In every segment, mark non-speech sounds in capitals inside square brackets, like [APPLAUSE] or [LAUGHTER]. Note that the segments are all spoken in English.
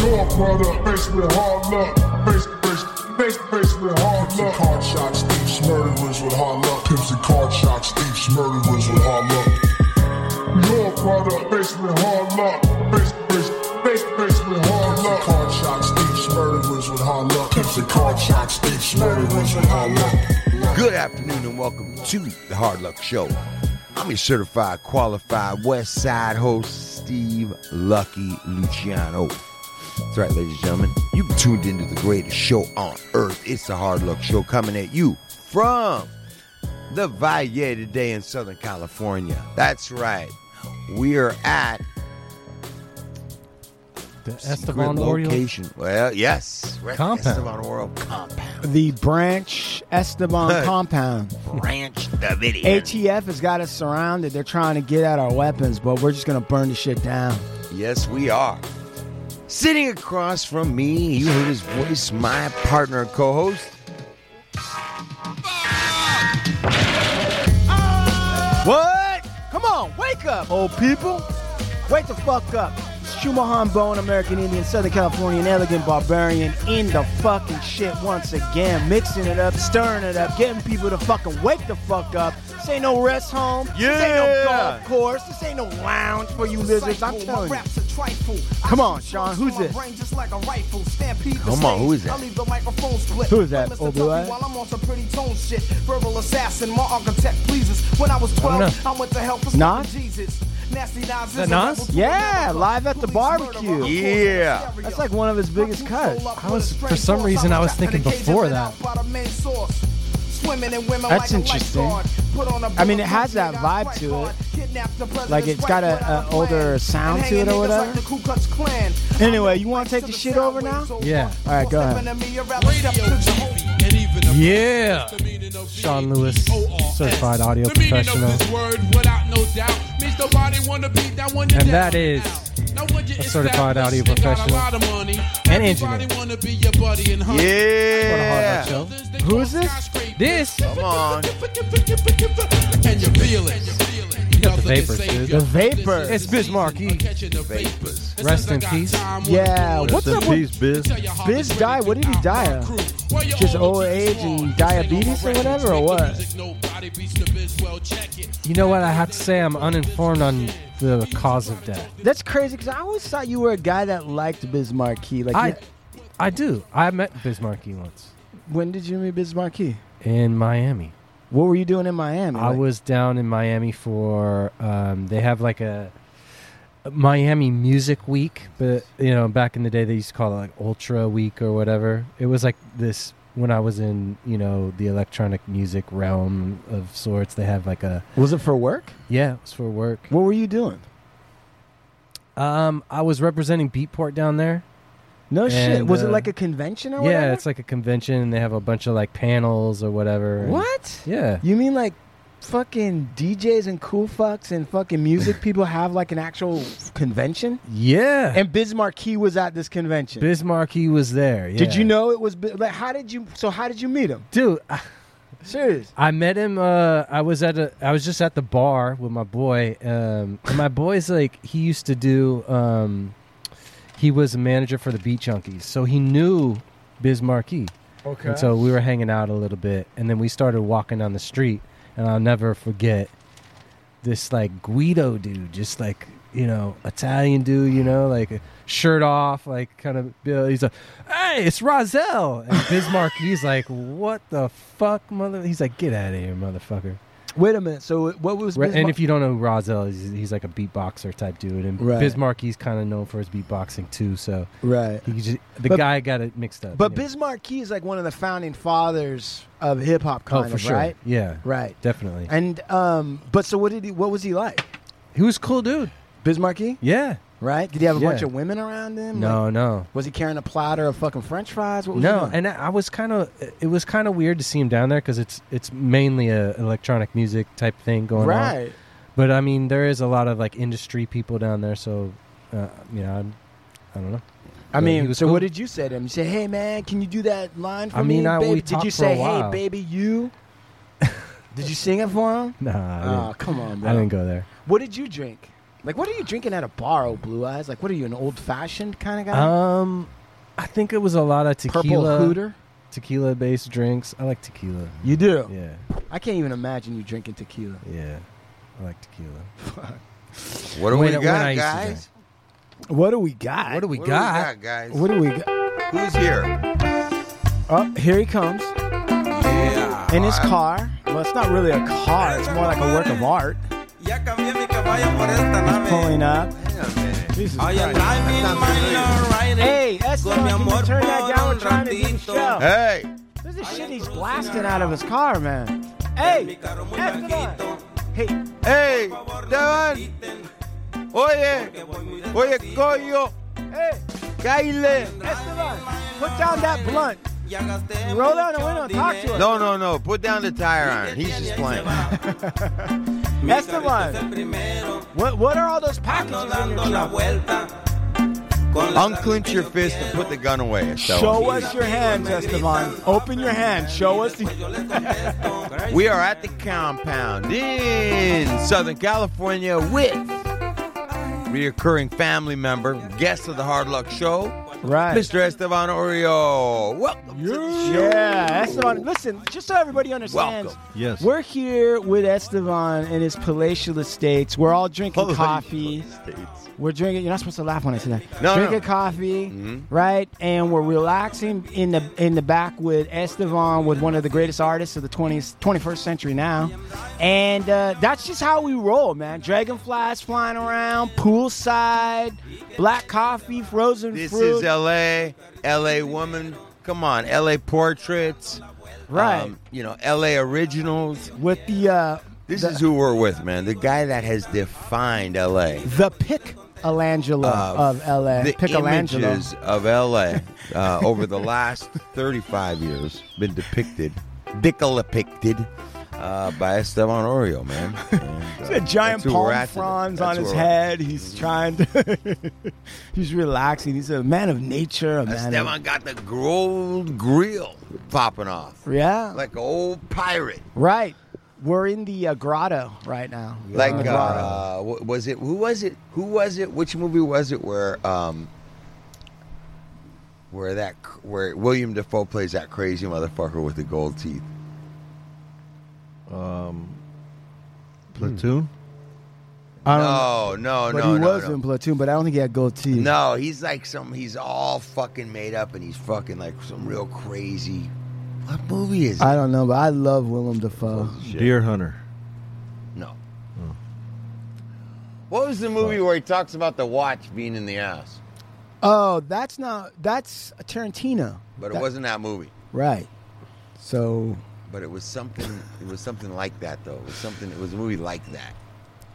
Your product, faced with hard luck. Face, face, face, face with hard Pimps luck. card shots, thieves, murderers with hard luck. Pimps and card shots, thieves, murderers with hard luck. Your product, faced with hard luck. Face, face, face, face with hard Pimps luck. card shots, thieves, murderers with hard luck. Pimps and card shots, thieves, murderers with hard luck. Good afternoon and welcome to the Hard Luck Show. I'm your certified, qualified West Side host, Steve Lucky Luciano. That's right, ladies and gentlemen. You've tuned into the greatest show on earth. It's the Hard Luck Show coming at you from the Valle today in Southern California. That's right. We are at The secret Estevan Oriol. location. Well, yes. We're at Compound. Estevan Oriol compound. The Branch Estevan compound. Branch Davidian. ATF has got us surrounded. They're trying to get at our weapons, but we're just gonna burn the shit down. Yes, we are. Sitting across from me, you heard his voice, my partner co-host. What? Come on, wake up, old people. Wake the fuck up. It's Chumahan Bone, American Indian, Southern Californian, elegant barbarian, in the fucking shit once again. Mixing it up, stirring it up, getting people to fucking wake the fuck up. This ain't no rest home. This ain't no golf course. This ain't no lounge for you lizards. I'm telling you. Come on, Sean, who's this? Come on, who is that? Who is that, old blue eye? While I'm on some pretty tone shit, verbal assassin, my architect pleases. When I was 12, I, went to hell for Nas? smoking Jesus. Nasty Nas that is a Nas? rebel Yeah, live at the barbecue. Yeah. That's like one of his biggest cuts. I was- for some reason, I was thinking before that. That's interesting. I mean, it has that vibe to it. Like, it's got a- a older sound to it or whatever. Anyway, you wanna take the shit over now? Yeah. All right, go ahead. Yeah. Sean Lewis, certified audio professional. And that is a certified audio professional and engineer. Yeah. Show. Who is this? This Come on. Can you got the vapors, dude. The Vapor. It's Biz Markie. Vapors. Rest in peace. Yeah, what's up with Biz. Biz died? What did he die of? Just old age and diabetes or whatever, or what? You know what? I have to say I'm uninformed on the cause of death. That's crazy because I always thought you were a guy that liked Biz Markie. Like, I, I do. I met Biz Markie once when did you meet Biz Markie? in Miami. What were you doing in Miami? I Like- was down in Miami for um, they have like a, a Miami Music Week, but you know back in the day they used to call it like Ultra Week or whatever. It was like this when I was in you know the electronic music realm of sorts. They have like a Was it for work? yeah, it was for work. What were you doing? Um, I was representing Beatport down there. No shit. And, Was it uh, like a convention or whatever? Yeah, it's like a convention. and They have a bunch of like panels or whatever. and- what? Yeah. You mean like fucking DJs and cool fucks and fucking music [LAUGHS] people have like an actual convention? Yeah. And Biz Markie was at this convention. Biz Markie was there. Yeah. Did you know it was like? How did you? So how did you meet him? dude? I- [LAUGHS] Serious. I met him. Uh, I was at a. I was just at the bar with my boy. Um, and my boy's like he used to do. Um, he was a manager for the Beat Junkies, so he knew Biz Markie. Okay. And so we were hanging out a little bit, and then we started walking down the street, and I'll never forget this like Guido dude, just like you know Italian dude, you know, like shirt off, like kind of. He's like, "Hey, it's Rahzel," and Biz Markie like, "What the fuck, mother?" He's like, "Get out of here, motherfucker!" Wait a minute. So what was? And if you don't know who Rahzel, he's, he's like a beatboxer type dude, and Right. Biz Markie kind of known for his beatboxing too. So right. he just, the But- guy got it mixed up. But you know. Biz Markie is like one of the founding fathers of hip hop, oh, for of, sure, right? yeah, Right. definitely. And um, but so what did he? What was he like? He was a cool dude. Biz Markie, Yeah. Right? Did he have a Yeah. bunch of women around him? No, Like, no. was he carrying a platter of fucking French fries? What was No, and I was kind of it was kind of weird to see him down there because it's it's mainly a electronic music type thing going on. right. But I mean, there is a lot of like industry people down there, so uh, you know, I, I don't know. I But mean, so cool. what did you say to him? You say, "Hey man, can you do that line for I mean, me, I- baby?" did you say, "Hey baby, you"? [LAUGHS] did you sing it for him? Nah, Oh, come on, bro. I didn't go there. What did you drink? Like, what are you drinking at a bar, oh Blue Eyes? Like, what are you, an old fashioned kind of guy? Um, I think it was a lot of tequila. Purple tequila, Hooter? tequila based drinks. I like tequila. You do? Yeah, I can't even imagine you drinking tequila. yeah, I like tequila. What do When- we when got, I guys? What do we got? What do we What got? do we got, guys? What do we got? Who's here? Oh, here he comes Yeah. in his car. Well, it's not really a car. It's more like a work of art. Ya cambié mi caballo por esta nave. Pulling up. Hang on a minute. Jesus I am driving my familiar. Lord. Hey, Con mi can you amor turn that down? We're trying to do the show. Hey. This is shit he's blasting out of his car, man. Hey, Mi Estevan. Hey, Hey, Por favor, no Estevan. me griten, Oye, que voy muy oye, despacito. coño, hey, Kyle. Estevan, put down that blunt. Roll down the window and talk to us. No, no, no. Put down the tire iron. He's just playing. [LAUGHS] Mi Estevan. carrito es el primero. What What are all those Ando packages in your la truck? vuelta. Con la Unclench your fist and put the gun away. Estevan. Show us your hands, Estevan. Open your hand. Show us. The- Yo les contesto. We are at the compound in Southern California with reoccurring family member, guest of the Hard Luck Show, right. Mr. Estevan Oriol. Welcome to the show. Yeah, Estevan. Listen, just so everybody understands, Welcome. Yes. we're here with Estevan in his palatial estates. We're all drinking Palatial coffee. We're drinking. You're not supposed to laugh when I say that. No, drinking no. coffee, Mhm. right? And we're relaxing in the in the back with Estevan, with one of the greatest artists of the 20th, 21st century now. And uh, that's just how we roll, man. Dragonflies flying around, poolside, black coffee, frozen This fruit. is LA, LA woman. Come on, LA portraits. right. Um, you know, LA originals. with the uh, This the, is who we're with, man. The guy that has defined LA. the pick Alangelo Uh, of LA. the Piccolangelo. images of LA uh, over the last 35 years been depicted, depicted uh, by Estevan Oriol, man. [LAUGHS] And, uh, a giant palm fronds on his head. He's trying to. [LAUGHS] he's relaxing. He's a man of nature. A man Estevan got the gold grill popping off yeah. like an old pirate. right. We're in the uh, grotto right now. Like The grotto. uh, was it? Who was it? Who was it? Which movie was it? Where um, where that where Willem Dafoe plays that crazy motherfucker with the gold teeth. Um, platoon. I don't know. No, no, but no, he no, was no. in Platoon, but I don't think he had gold teeth. No, he's like some. He's all fucking made up, and he's fucking like some real crazy. What movie is it? I don't know, but I love Willem Dafoe. Deer hunter. No. What was the movie where he talks about the watch being in the ass? Oh, that's not. That's a Tarantino. But it That- wasn't that movie. Right. So But it was something. It was something like that, though. It was something. It was a movie like that.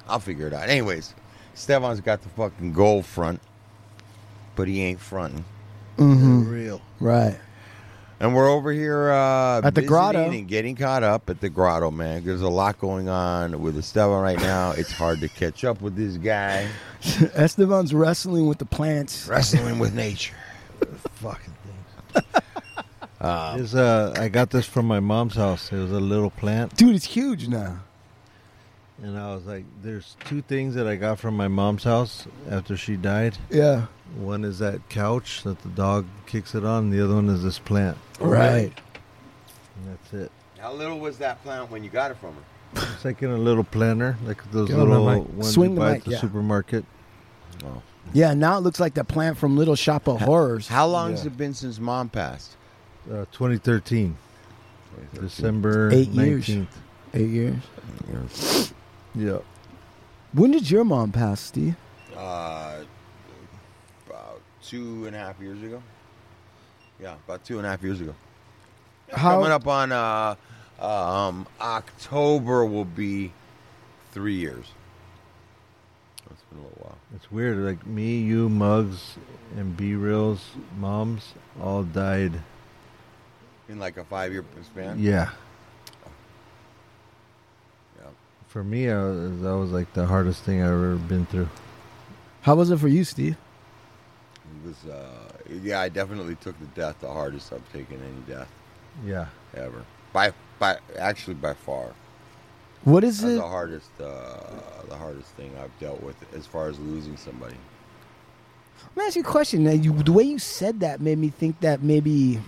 I'll figure it out. Anyways, Stefan's got the fucking gold front, but he ain't fronting. mhm, Real. right. And we're over here uh, At the grotto. and getting caught up at the grotto, man. There's a lot going on with Estevan right now. It's hard to catch up with this guy [LAUGHS] Estevan's wrestling with the plants. wrestling with nature. Fucking things. Is [LAUGHS] uh, I got this from my mom's house. It was a little plant, Dude, it's huge now. and I was like, "There's two things that I got from my mom's house after she died. Yeah. One is that couch that the dog kicks it on. And the other one is this plant. Right. And that's it. How little was that plant when you got it from her? It's like in a little planter, like those Give him the little mic. ones Swing you the buy mic, at the yeah. supermarket. Yeah, now it looks like the plant from Little Shop of Horrors. How long's Yeah. it been since mom passed? Uh, 2013, December Eight years. 19th. Eight years. Yeah. When did your mom pass, Steve? Uh, about two and a half years ago. Yeah, about two and a half years ago. How- Coming up on uh, um, October will be three years. It's been a little while. It's weird. Like me, you, Muggs, and B-Real's moms all died. In like a five-year span. Yeah. Yeah. For me, I was, that was like the hardest thing I've ever been through. How was it for you, Steve? Was. Uh, yeah, I definitely took the death the hardest I've taken any death Yeah. ever. By by, actually by far. What is That's it? the hardest, uh, the hardest thing I've dealt with as far as losing somebody. Let me ask you a question. Now, you, the way you said that made me think that maybe,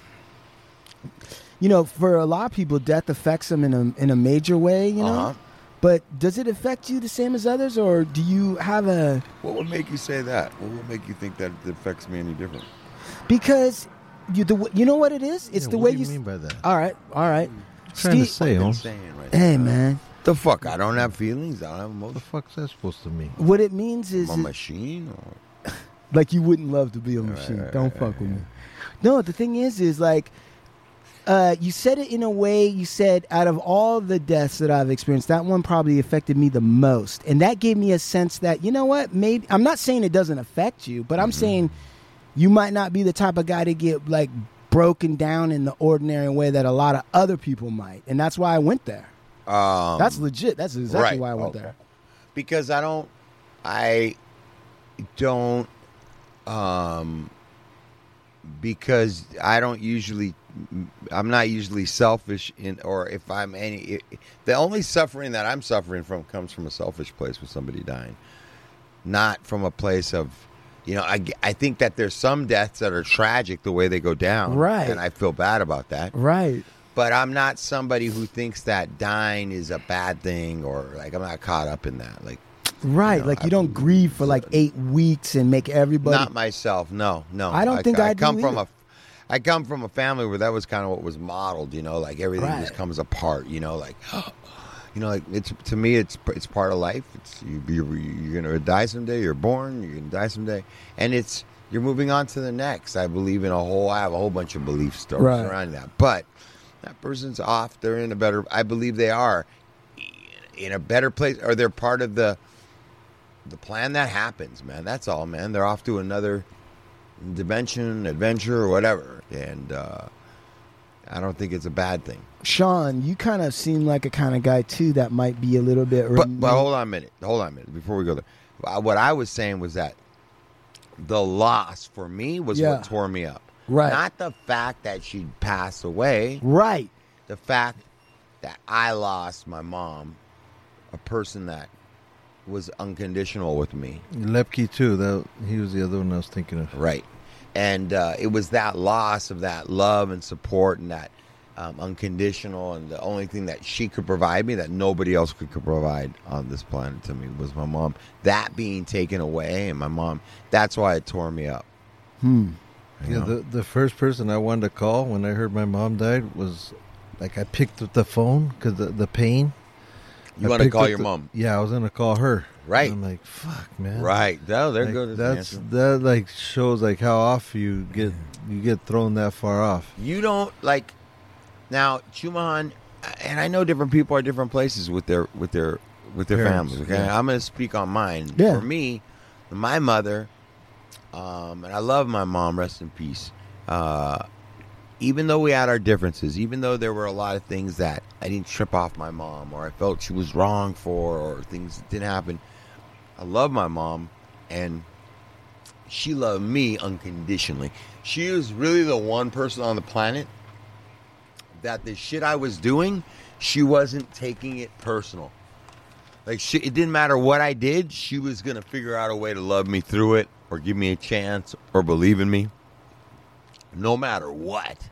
you know, for a lot of people, death affects them in a in a major way. You know, Uh-huh. But does it affect you the same as others, or do you have a? What would make you say that? What would make you think that it affects me any different? Because you the you know what it is? It's Yeah, the what way do you. you mean by that? All right, all right. trying to say, Been Holmes. saying right Hey now. man, The fuck? I don't have feelings. I don't have What the emotions. fuck's that supposed to mean? what it means is I'm a it- machine. Or? [LAUGHS] like you wouldn't love to be a machine. right, Don't right, fuck with right. me. No, the thing is, is like, uh, you said it in a way. You said out of all the deaths that I've experienced, that one probably affected me the most, and that gave me a sense that you know what? Maybe I'm not saying it doesn't affect you, but I'm Mm-hmm. saying you might not be the type of guy to get like broken down in the ordinary way that a lot of other people might, and that's why I went there. Um, That's legit. That's exactly right. why I went Okay. there. because I don't, I don't, um, because I don't usually, I'm not usually selfish in, or if I'm any, the only suffering that I'm suffering from comes from a selfish place with somebody dying, not from a place of, you know, I, I think that there's some deaths that are tragic the way they go down, Right. And I feel bad about that, Right. but I'm not somebody who thinks that dying is a bad thing, or like I'm not caught up in that, like. Right. You know, like I you don't grieve for like eight weeks and make everybody. Not myself. No, no. I don't think I do come from a. I come from a family where that was kind of what was modeled. You know, like everything just comes apart. You know, like. [GASPS] You know, like it's to me, it's it's part of life. It's you, you're, you're gonna die someday. You're born. You're gonna die someday, and it's you're moving on to the next. I believe in a whole. I have a whole bunch of belief stories Right. around that. But that person's off. They're in a better. I believe they are in a better place, or they're part of the the plan that happens, man. That's all, man. They're off to another dimension, adventure, or whatever. And uh, I don't think it's a bad thing. Sean, you kind of seem like a kind of guy too that might be a little bit. But, rem- but hold on a minute. Hold on a minute before we go there. Uh, What I was saying was that the loss for me was Yeah. what tore me up. Right. Not the fact that she'd passed away. right. The fact that I lost my mom, a person that was unconditional with me. Lepke too. That he was the other one I was thinking of. Right. And uh, it was that loss of that love and support and that um, unconditional and the only thing that she could provide me that nobody else could, could provide on this planet to me was my mom. That being taken away and my mom, that's why it tore me up. Hmm. you Yeah, know? the the first person I wanted to call when I heard my mom died was like I picked up the phone because the the pain. You I want to call your the- mom. Yeah, I was gonna call her. Right. I'm like, fuck, man. Right. No, there Like, the that's answer. that like shows like how off you get you get thrown that far off. You don't like now Chumahan, and I know different people are different places with their with their with their Parents, families. Okay, yeah. I'm going to speak on mine. Yeah. For me, my mother, um, and I love my mom. Rest in peace. Uh, even though we had our differences, even though there were a lot of things that I didn't trip off my mom, or I felt she was wrong for, or things that didn't happen, I love my mom, and she loved me unconditionally. She was really the one person on the planet that the shit I was doing, she wasn't taking it personal. Like she, it didn't matter what I did, she was gonna figure out a way to love me through it, or give me a chance, or believe in me. No matter what,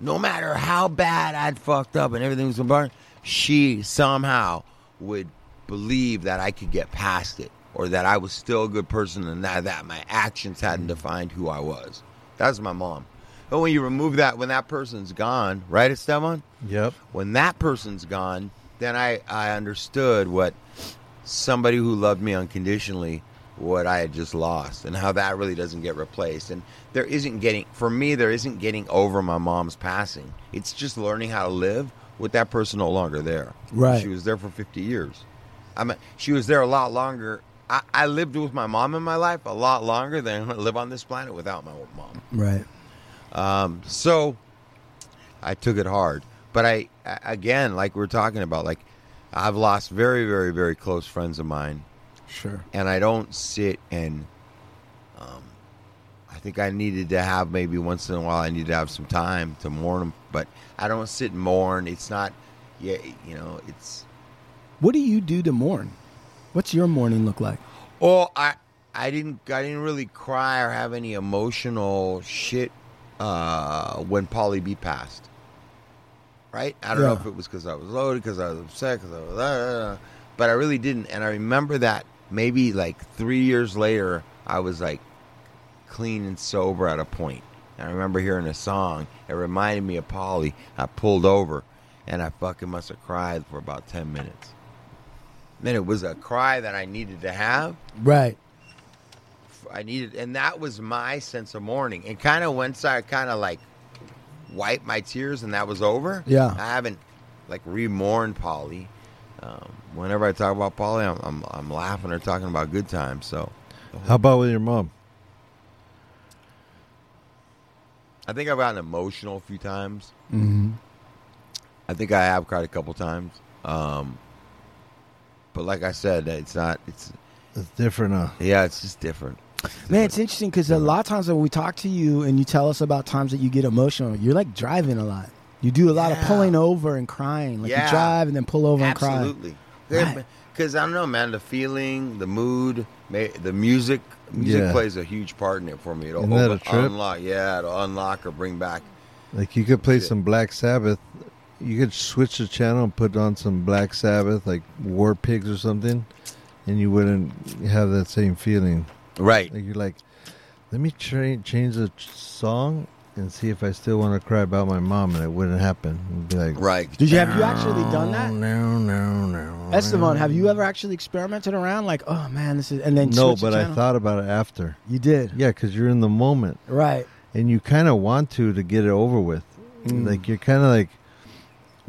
no matter how bad I'd fucked up and everything was going, she somehow would believe that I could get past it, or that I was still a good person, and that that my actions hadn't defined who I was. That's my mom. But when you remove that, when that person's gone, right, Estevan? Yep. when that person's gone, then I, I understood what somebody who loved me unconditionally, what I had just lost, and how that really doesn't get replaced. And there isn't getting, for me, there isn't getting over my mom's passing. It's just learning how to live with that person no longer there. Right. She was there for 50 years. I mean, she was there a lot longer. I, I lived with my mom in my life a lot longer than I [LAUGHS] live on this planet without my mom. Right. Um, so I took it hard. But I, again, like we are talking about, like I've lost very, very, very close friends of mine, Sure. and I don't sit and. Um, I think I needed to have maybe once in a while. I need to have some time to mourn them, but I don't sit and mourn. It's not, yeah, you know, it's What do you do to mourn? What's your morning look like? Well, I I didn't I didn't really cry or have any emotional shit uh, when Polly B passed. Right? I don't know if it was because I was loaded, because I was upset, because I was, uh, but I really didn't. And I remember that maybe like three years later, I was like clean and sober at a point. I remember hearing a song. It reminded me of Polly. I pulled over, and I fucking must have cried for about ten minutes. Man, it was a cry that I needed to have. Right. I needed, and that was my sense of mourning. And kind of once I kind of like wiped my tears, and that was over. Yeah. I haven't like re-mourned Polly. Um, whenever I talk about Polly, I'm, I'm I'm laughing or talking about good times. So How about with your mom? I think I've gotten emotional a few times. Mm-hmm. I think I have cried a couple times. Um, but like I said, it's not. It's It's different. Uh, yeah, it's just different. Man, it's interesting because a lot of times when we talk to you and you tell us about times that you get emotional, you're like driving a lot. You do a lot of pulling over and crying. Like Yeah. you drive and then pull over and cry. Absolutely. Right. Because I don't know, man. The feeling, the mood, the music. Music Yeah. plays a huge part in it for me. It'll Isn't that a open- unlock. Yeah, it'll unlock or bring back. like you could play Shit. some Black Sabbath. You could switch the channel and put on some Black Sabbath, like War Pigs or something, and you wouldn't have that same feeling. Right. Like you're like, let me tra- change the ch- song and see if I still want to cry about my mom, and it wouldn't happen. It'd be like, Right. Did you have you actually done that? No, no, no. Estevan, have you ever actually experimented around like, oh man, this is, and then No, switch the but I thought about it after. you did, Yeah, because you're in the moment, right? and you kind of want to to get it over with. Mm. Like you're kind of like,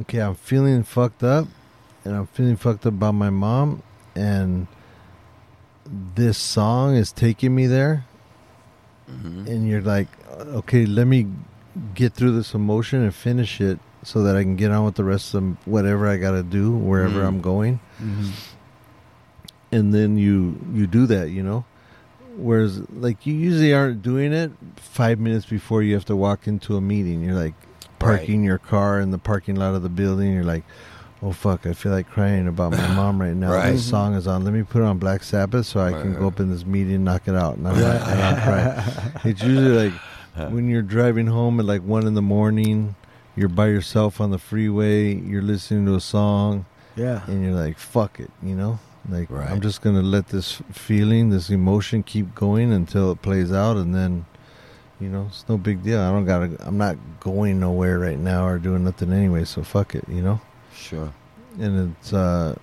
okay, I'm feeling fucked up, and I'm feeling fucked up about my mom, and this song is taking me there, Mhm. and you're like, okay, let me get through this emotion and finish it so that I can get on with the rest of whatever I got to do wherever Mm. I'm going. And then you you do that, you know. Whereas like you usually aren't doing it 5 minutes before you have to walk into a meeting. You're like parking your car in the parking lot of the building. You're like, "Oh fuck, I feel like crying about my [LAUGHS] mom right now. Right. This song is on. Let me put it on Black Sabbath so I can go up in this meeting, and knock it out, and I'm not, cry." [LAUGHS] It's usually like when you're driving home at like one in the morning, you're by yourself on the freeway, you're listening to a song, Yeah, and you're like, "Fuck it," you know. Like Right. I'm just gonna let this feeling, this emotion, keep going until it plays out, and then, you know, it's no big deal. I don't gotta. I'm not going nowhere right now or doing nothing anyway, so fuck it, you know. Sure. And it's uh,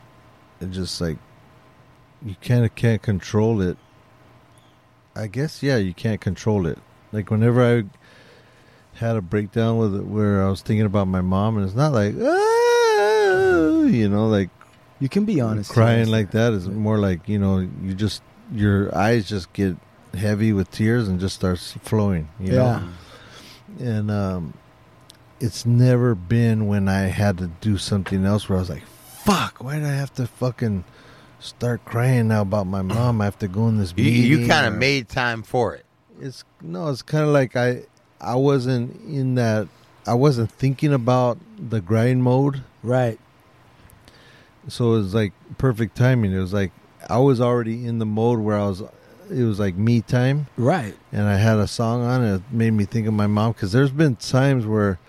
it just like you kind of can't control it. I guess yeah, you can't control it. Like whenever I had a breakdown with it where I was thinking about my mom, and it's not like ah, you know, like you can be honest. crying like that is more like you know you just your eyes just get heavy with tears and just starts flowing you Yeah. know and um it's never been when i had to do something else where i was like fuck why did i have to fucking start crying now about my mom i have to go in this You, meeting you kind or- of made time for it. it's no it's kind of like i i wasn't in that i wasn't thinking about the grind mode right? so it was like perfect timing. It was like I was already in the mode where I was. It was like me time, Right. and I had a song on. And it made me think of my mom because there's been times where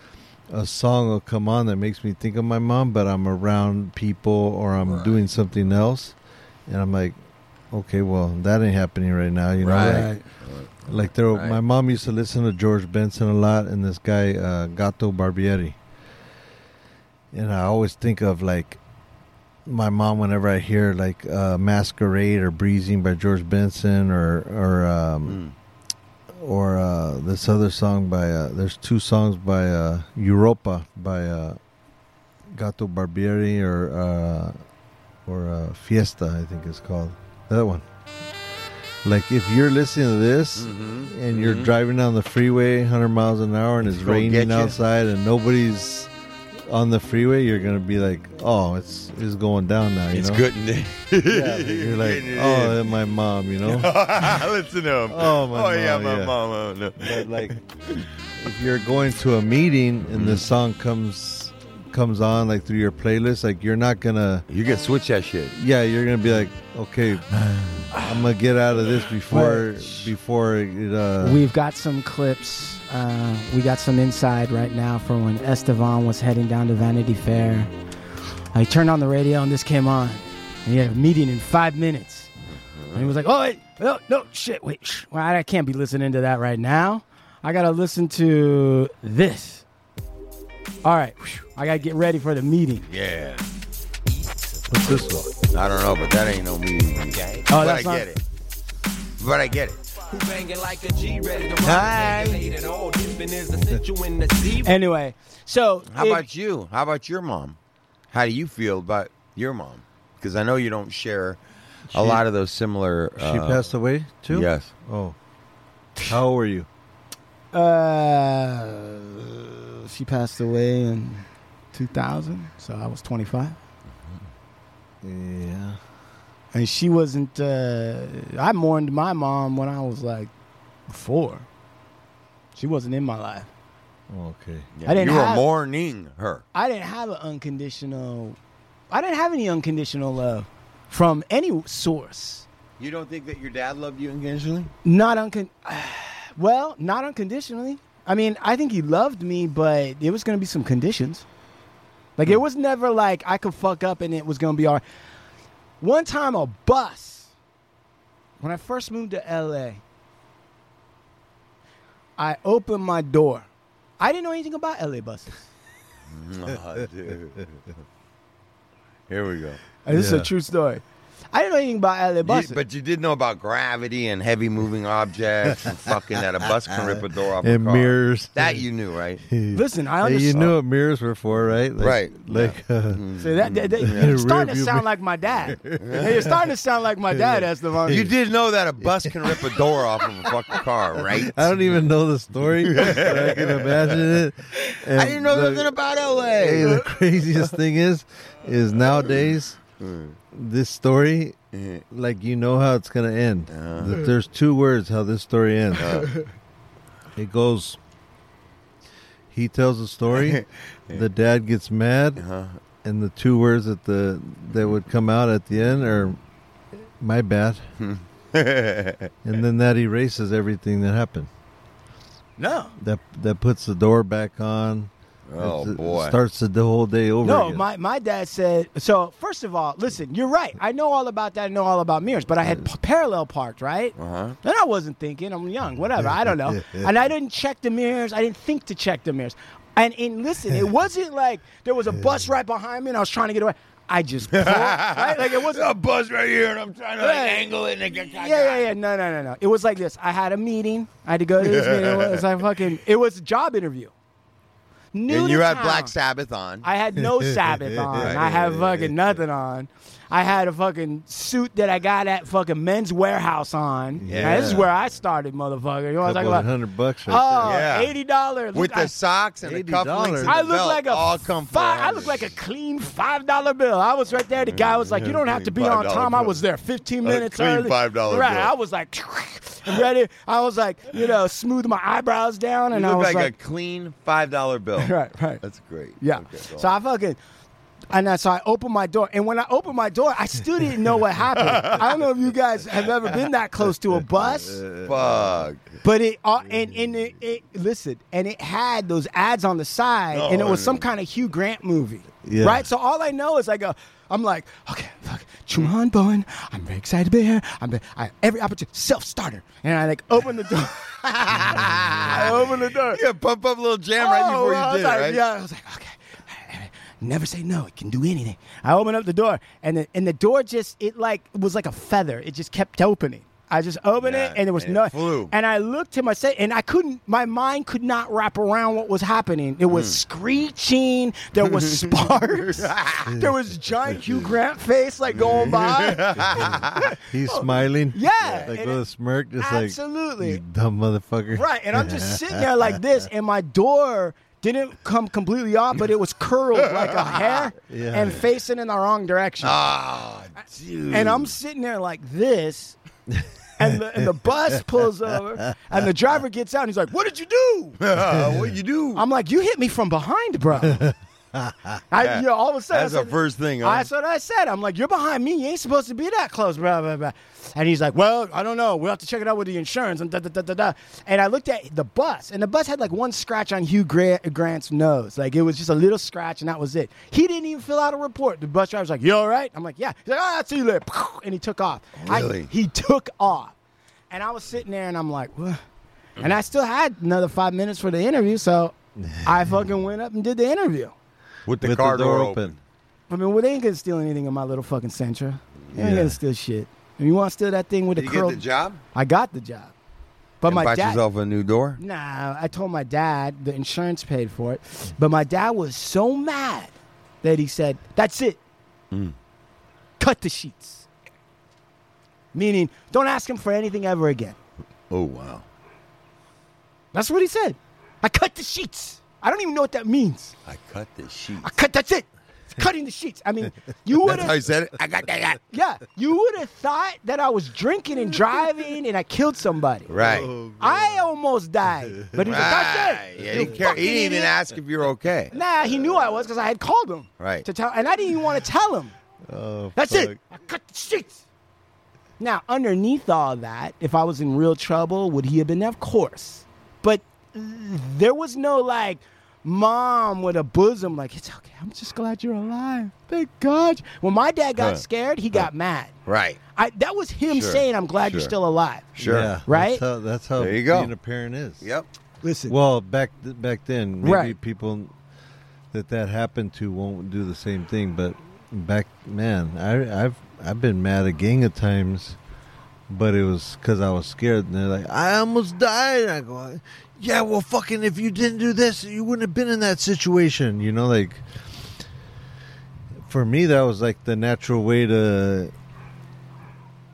a song will come on that makes me think of my mom, but I'm around people or I'm Right. doing something else, and I'm like, okay, well that ain't happening right now. You know, Right. like, like there, Right. my mom used to listen to George Benson a lot, and this guy uh, Gato Barbieri, and I always think of like my mom whenever I hear like uh, Masquerade or Breezing by George Benson or or um, Mm. Or uh, this other song by uh, there's two songs by uh, Europa by uh, Gato Barbieri or uh, or uh, Fiesta I think it's called that one. Like if you're listening to this Mhm. and you're Mhm. driving down the freeway 100 miles an hour and it's It's raining outside and nobody's on the freeway, you're gonna be like, "Oh, it's it's going down now." You It's know? good. [LAUGHS] Yeah, you're like, "Oh, my mom," you know. [LAUGHS] listen to him. Oh, my oh yeah, my yeah. mom. oh, no. but like, if you're going to a meeting and this song comes comes on like through your playlist, like you're not gonna. You can switch that shit. Yeah, you're gonna be like, okay, I'm gonna get out of this [SIGHS] before before it. Uh, We've got some clips. Uh, we got some inside right now from when Estevan was heading down to Vanity Fair. I turned on the radio and this came on. And he had a meeting in five minutes. And he was like, oh, wait, no, no, shit, wait. Shh. Well, I can't be listening to that right now. I got to listen to this. All right, I got to get ready for the meeting. Yeah. what's this one? I don't know, but that ain't no music. Oh, but I that's not- get it. But I get it. Who banging like a G, ready to Hi. rock, late at all, dipping is essential in the sea. Anyway, so How if- about you? How about your mom? How do you feel about your mom? Because I know you don't share a She- lot of those similar. She uh, passed away too. Yes. Oh, how old were you? Uh, she passed away in 2000, so I was 25. Yeah. And she wasn't. Uh, I mourned my mom when I was like four. She wasn't in my life. Okay. Yeah, I didn't you were have- mourning her. I didn't have an unconditional. I didn't have any unconditional love from any source. You don't think that your dad loved you unconditionally? Not uncon. [SIGHS] Well, not unconditionally. I mean, I think he loved me, but it was going to be some conditions. Like it was never like I could fuck up and it was going to be all right. One time, a bus. When I first moved to LA, I opened my door. I didn't know anything about LA buses. [LAUGHS] Oh, dude. Here we go. And this is a true story. I didn't know anything about LA You- buses. but you did know about gravity and heavy moving objects and [LAUGHS] fucking that a bus can rip a door off And a car. mirrors. That you knew, right? [LAUGHS] Listen, I understand. You knew what mirrors were for, right? Like, Right. Like, uh, See, that, that, that- [LAUGHS] Yeah. you're starting to sound mirror. like my dad. Hey, you're starting to sound like my dad, Esteban. You did know that a bus can rip a door off of a fucking car, right? I don't even know the story, but I can imagine it. And I didn't know the, nothing about Hey, LA. the craziest thing is, is nowadays this story, like you know how it's gonna end. That There's two words how this story ends. It goes. He tells a story. [LAUGHS] the dad gets mad, Uh-huh. and the two words that the that would come out at the end are, "My bad," [LAUGHS] and then that erases everything that happened. no, That that puts the door back on. Oh It boy. Starts the whole day over. no. again. My my dad said. So first of all, listen, you're right. I know all about that. I know all about mirrors, but I had p- parallel parked, right? Uh-huh. And I wasn't thinking. I'm young, whatever. I don't know. [LAUGHS] and I didn't check the mirrors. I didn't think to check the mirrors. And and listen, it [LAUGHS] wasn't like there was a bus right behind me and I was trying to get away. I just [LAUGHS] pulled, right? Like it wasn't a bus right here, and I'm trying to like, Yeah. angle it. And Yeah, yeah, yeah. No, no, no, no. It was like this. I had a meeting. I had to go to this meeting. It was like fucking. It was a job interview. New And you had town. Black Sabbath on. I had no [LAUGHS] Sabbath on. I had fucking [LAUGHS] nothing on. I had a fucking suit that I got at fucking Men's Wearhouse on. Yeah. Now, this is where I started, motherfucker. You know what I'm talking about? hundred bucks right Oh, Yeah. eighty dollars. With the socks and the $80. cufflinks and I the look belt, like a all come for five, I look like a clean five dollar bill. I was right there. The guy was like, "You don't have to be on $5 time." I bill. was there 15 A minutes clean early. $5 Right. bill. I was like [LAUGHS] ready. I was like, you know, smooth my eyebrows down, You and I look was like, like, a clean five dollar bill. [LAUGHS] right, right. That's great. Yeah. Okay, go so on. I fucking. And so I opened my door, and when I opened my door, I still didn't know what happened. I don't know if you guys have ever been that close to a bus, fuck. but it uh, and and it, it listen, and it had those ads on the side, and it was some kind of Hugh Grant movie, Yeah. right? So all I know is I go, I'm like, okay, fuck, Chuhan Bowen, I'm very excited to be here. I'm I, every opportunity, self starter, and I like open the door. [LAUGHS] I open the door. Yeah, pump up a little jam right Oh, before I you was did, like, right? Yeah, I was like, okay. Never say no. It can do anything. I opened up the door, and the, and the door just it like was like a feather. It just kept opening. I just opened Yeah, it, and there was and no. it. And I looked to myself, and I couldn't. My mind could not wrap around what was happening. It was hmm. screeching. There was [LAUGHS] sparks. [LAUGHS] there was giant Hugh Grant face like going by. [LAUGHS] He's smiling. Yeah, Like and with it- a smirk, just like Absolutely. dumb motherfucker. Right, and I'm just sitting there like this, and my door didn't come completely off, but it was curled like a hair [LAUGHS] Yeah. and facing in the wrong direction. Ah, dude. and I'm sitting there like this, and the, and the bus pulls over, and the driver gets out, and he's like, "What did you do?" [LAUGHS] what you do? I'm like, "You hit me from behind, bro." [LAUGHS] I, you know, all of a sudden, That's I the first thing. Huh? That's what I said. I'm like, you're behind me. You ain't supposed to be that close, blah, blah, blah. And he's like, well, I don't know. We'll have to check it out with the insurance. And da, da, da, da, da. And I looked at the bus, and the bus had like one scratch on Hugh Grant, Grant's nose. Like, it was just a little scratch, and that was it. He didn't even fill out a report. The bus driver's like, you all right? I'm like, yeah. He's like, oh, I'll see you later. [LAUGHS] And he took off. I- Really? he took off. And I was sitting there, and I'm like, what? And I still had another five minutes for the interview, so I [LAUGHS] fucking went up and did the interview. With the With car the door door open. open. I mean, well, they ain't gonna steal anything in my little fucking Sentra. They ain't Yeah. gonna steal shit. And you want to steal that thing with Did the you curl? get the job? I got the job, but and my bought dad. yourself a new door? Nah, I told my dad the insurance paid for it, but my dad was so mad that he said, "That's it, Mm. cut the sheets." Meaning, don't ask him for anything ever again. Oh, wow. That's what he said. I cut the sheets. I don't even know what that means. I cut the sheet. I cut. That's it. It's cutting the sheets. I mean, [LAUGHS] you would That's how have. you said it? I got that. [LAUGHS] Yeah, you would have thought that I was drinking and driving and I killed somebody. Right. Oh, I almost died, but he's like, "That's Right. it." Yeah, he, didn't care. he didn't even ask if you're okay. Nah, he knew I was because I had called him. Right. To tell, and I didn't even want to tell him. Oh, That's fuck. it. I cut the sheets. Now, underneath all that, if I was in real trouble, would he have been there? Of course. But there was no like mom with a bosom, like, it's okay. I'm just glad you're alive. Thank God. When my dad got Huh. scared, he got mad. Right. I, that was him Sure. saying, I'm glad you're still alive. Sure. Yeah, Right? That's how, that's how There you go. being a parent is. Yep. Listen. Well, back th- back then, maybe Right. people that that happened to won't do the same thing. But back, man, I, I've I've been mad a gang of times, but it was because I was scared. And they're like, "I almost died." And I go, "Yeah, well, fucking, if you didn't do this, you wouldn't have been in that situation." You know, like for me, that was like the natural way to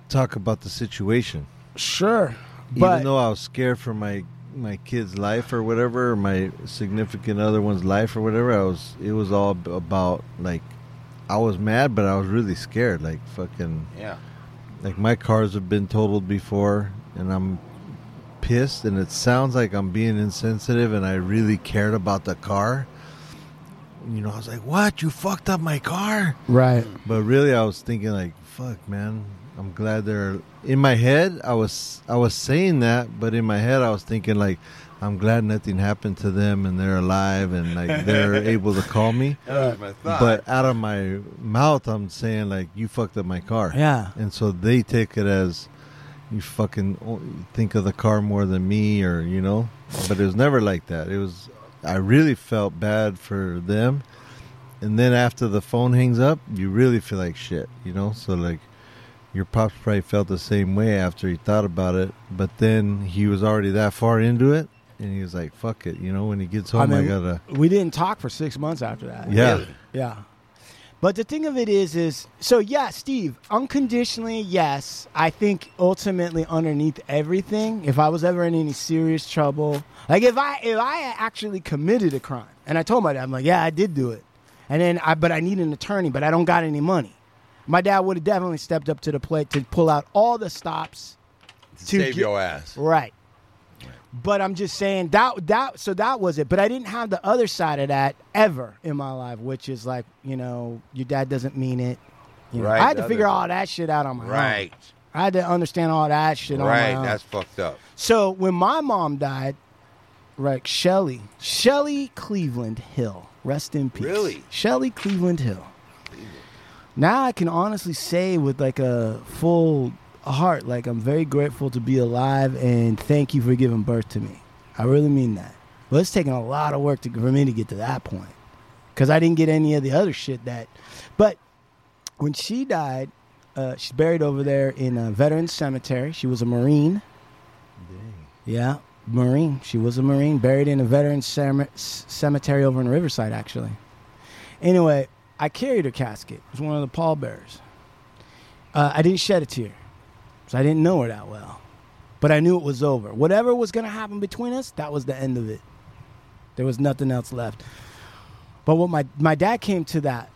talk about the situation sure. But even though I was scared for my my kid's life or whatever, or my significant other one's life or whatever, I was. It was all about like, I was mad, but I was really scared. Like fucking, Yeah. like my cars have been totaled before, and I'm pissed, and it sounds like I'm being insensitive, and I really cared about the car. You know, I was like, "What? You fucked up my car?" right. But really, I was thinking like, "Fuck, man! I'm glad they're." In my head, I was I was saying that, but in my head, I was thinking like, "I'm glad nothing happened to them and they're alive and like they're [LAUGHS] able to call me." That was my thought. But out of my mouth, I'm saying like, "You fucked up my car." Yeah. And so they take it as you fucking think of the car more than me, or you know. But it was never like that. It was. I really felt bad for them, and then after the phone hangs up, you really feel like shit, you know. So like, your pops probably felt the same way after he thought about it, but then he was already that far into it, and he was like, "Fuck it," you know. When he gets home, I, mean, gotta. We didn't talk for six months after that. Yeah. Yeah. But the thing of it is, is so yeah, Steve. Unconditionally, yes. I think ultimately, underneath everything, if I was ever in any serious trouble, like if I if I actually committed a crime, and I told my dad, I'm like, yeah, I did do it, and then I but I need an attorney, but I don't got any money. My dad would have definitely stepped up to the plate to pull out all the stops to Save get- your ass. Right. But I'm just saying that that so that was it. But I didn't have the other side of that ever in my life, which is like you know your dad doesn't mean it. You know, Right, I had to figure all that shit out on my own. Right. I had to understand all that shit on Right. my own. Right. That's fucked up. So when my mom died, right, Shelly, Shelly Cleveland Hill, rest in peace. Really? Shelly Cleveland Hill. Now I can honestly say with like a full heart, like I'm very grateful to be alive and thank you for giving birth to me. I really mean that. But it's taken a lot of work to, for me to get to that point because I didn't get any of the other shit that. But when she died, uh, she's buried over there in a veterans cemetery. She was a Marine. Yeah, Marine. She was a Marine, buried in a veterans cem- cemetery over in Riverside, actually. Anyway, I carried her casket. It was one of the pallbearers. Uh, I didn't shed a tear, so I didn't know her that well. But I knew it was over. Whatever was going to happen between us, that was the end of it. There was nothing else left. But when my, my dad came to that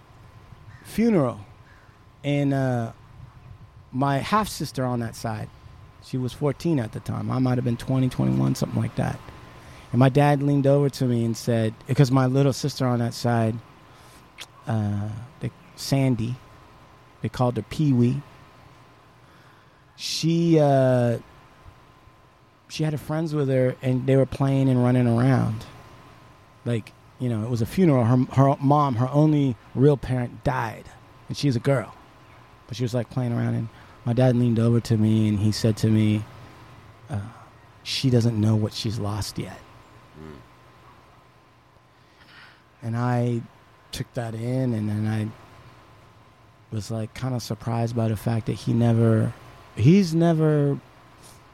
funeral, and uh, my half sister on that side, she was 14 at the time. I might have been 20, 21, something like that. And my dad leaned over to me and said, because my little sister on that side uh, they, Sandy. They called her Pee Wee. She uh, she had her friends with her, and they were playing and running around. Like you know, it was a funeral. Her her mom, her only real parent, died, and she's a girl, but she was like playing around. And my dad leaned over to me, and he said to me, uh, "She doesn't know what she's lost yet." And I took that in, and then I was like kind of surprised by the fact that he never, he's never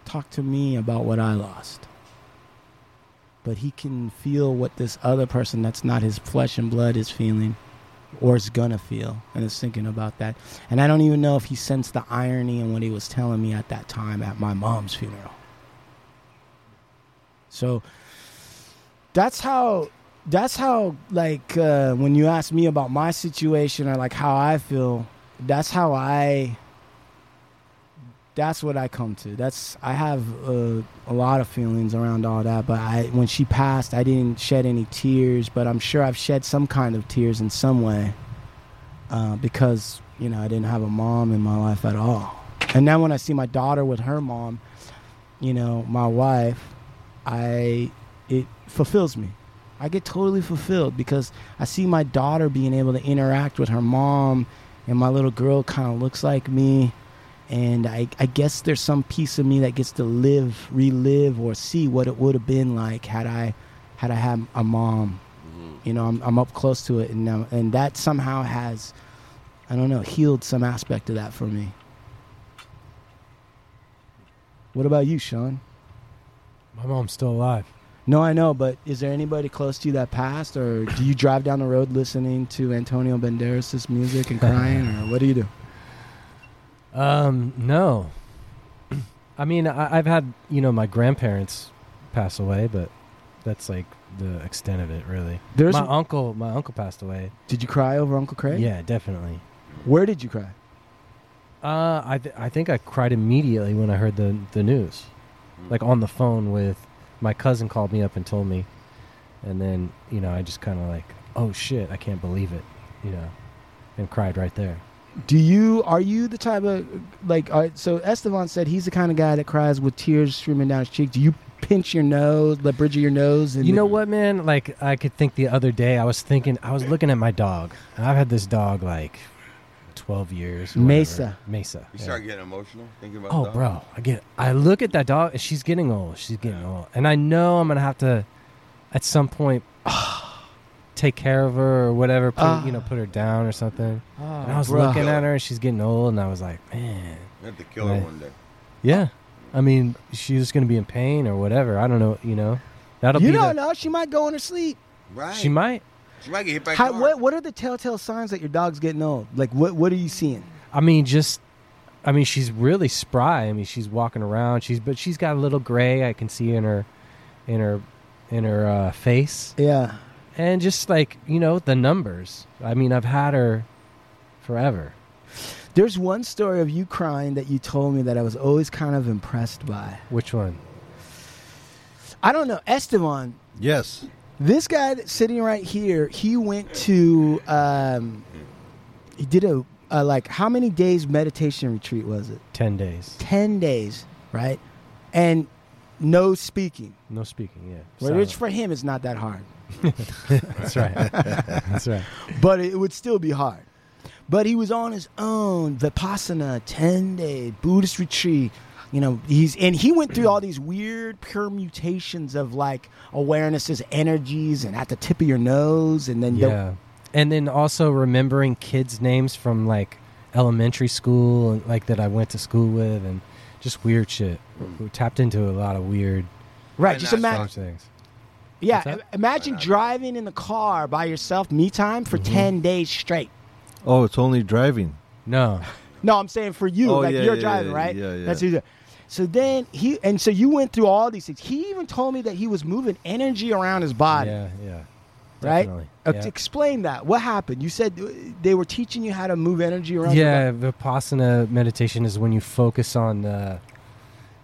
talked to me about what I lost. But he can feel what this other person that's not his flesh and blood is feeling or is gonna feel and is thinking about that. And I don't even know if he sensed the irony in what he was telling me at that time at my mom's funeral. So that's how that's how like uh, when you ask me about my situation or like how I feel, that's how I that's what I come to. That's I have uh, a lot of feelings around all that. But I, when she passed, I didn't shed any tears. But I'm sure I've shed some kind of tears in some way uh, because you know I didn't have a mom in my life at all. And now when I see my daughter with her mom, you know, my wife, I it fulfills me. I get totally fulfilled because I see my daughter being able to interact with her mom, and my little girl kind of looks like me and I, I guess there's some piece of me that gets to live, relive, or see what it would have been like had I had I had a mom. Mm-hmm. You know, I'm, I'm up close to it, and now, and that somehow has, I don't know, healed some aspect of that for me. What about you, Sean? My mom's still alive. No, I know, but is there anybody close to you that passed, or do you drive down the road listening to Antonio Banderas' music and crying, or what do you do? Um, no. I mean, I, I've had you know my grandparents pass away, but that's like the extent of it, really. There's my uncle. My uncle passed away. Did you cry over Uncle Craig? Yeah, definitely. Where did you cry? Uh, I th- I think I cried immediately when I heard the the news, like on the phone with my cousin called me up and told me, and then you know I just kind of like, oh shit, I can't believe it, you know, and cried right there. Do you are you the type of like uh, so Estevan said he's the kind of guy that cries with tears streaming down his cheek. Do you pinch your nose, the bridge of your nose? And You know what, man? Like I could think the other day, I was thinking, I was looking at my dog, and I've had this dog like twelve years. Mesa. Mesa. You yeah. start getting emotional thinking about Oh, dog? bro, I get. I look at that dog. She's getting old. She's getting old, and I know I'm gonna have to, at some point, [SIGHS] take care of her or whatever. Put, Ah. you know, put her down or something. Ah, and I was bruh. looking at her, and she's getting old, and I was like, man, You have to kill her Right. one day. yeah. I mean, she's gonna be in pain or whatever. I don't know. You know, that'll You be. don't the, know. She might go in her sleep. Right. She might. She might get hit by a How, car. what What are the telltale signs that your dog's getting old? Like what What are you seeing? I mean, just, I mean, she's really spry. I mean, she's walking around. She's, but she's got a little gray. I can see in her, in her, in her uh, face, Yeah. And just like you know the numbers. I mean, I've had her forever. There's one story of you crying that you told me that I was always kind of impressed by. Which one? I don't know, Estevan. Yes. This guy that's sitting right here, he went to, um, he did a, a like how many days meditation retreat was it? Ten days. Ten days, right? And no speaking. No speaking. Yeah. Which for him is not that hard, That's right. That's right. but it would still be hard. But he was on his own, vipassana, ten day Buddhist retreat. You know, he's and he went through all these weird permutations of like awarenesses, energies, and at the tip of your nose, and then Yeah. And then also remembering kids' names from like elementary school and like that I went to school with and just weird shit. Mm. We tapped into a lot of weird right. And Just imagine. things. Yeah, What's that? i- imagine driving in the car by yourself, me time, for Mm-hmm. 10 days straight. Oh, it's only driving. No. [LAUGHS] No, I'm saying for you, Oh, like yeah, you're yeah, driving, yeah, right? yeah, yeah. That's what. So then he, and so you went through all these things. He even told me that he was moving energy around his body, Yeah, yeah. right? Definitely. Uh, Yeah. Explain that. What happened? You said uh, they were teaching you how to move energy around. Yeah, body. vipassana meditation is when you focus on the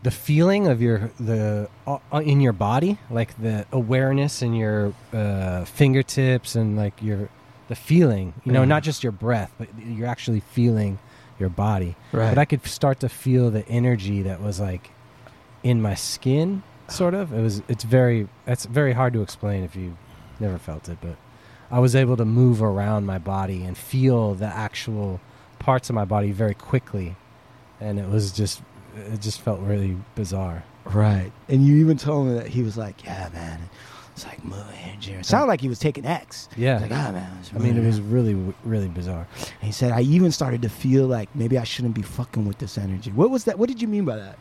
the feeling of your the uh, in your body, like the awareness in your uh, fingertips and like your the feeling. You know, Yeah. not just your breath, but you're actually feeling your body. Right. But I could start to feel the energy that was like in my skin, sort of. It was. It's very. It's very hard to explain if you never felt it, but I was able to move around my body and feel the actual parts of my body very quickly, and it was just. It just felt really bizarre. Right. And you even told me that he was like, yeah, man. It's like. It sounded like he was taking X. Yeah. Like, ah, man. I mean, it was really, really bizarre. And he said, I even started to feel like maybe I shouldn't be fucking with this energy. What was that? What did you mean by that?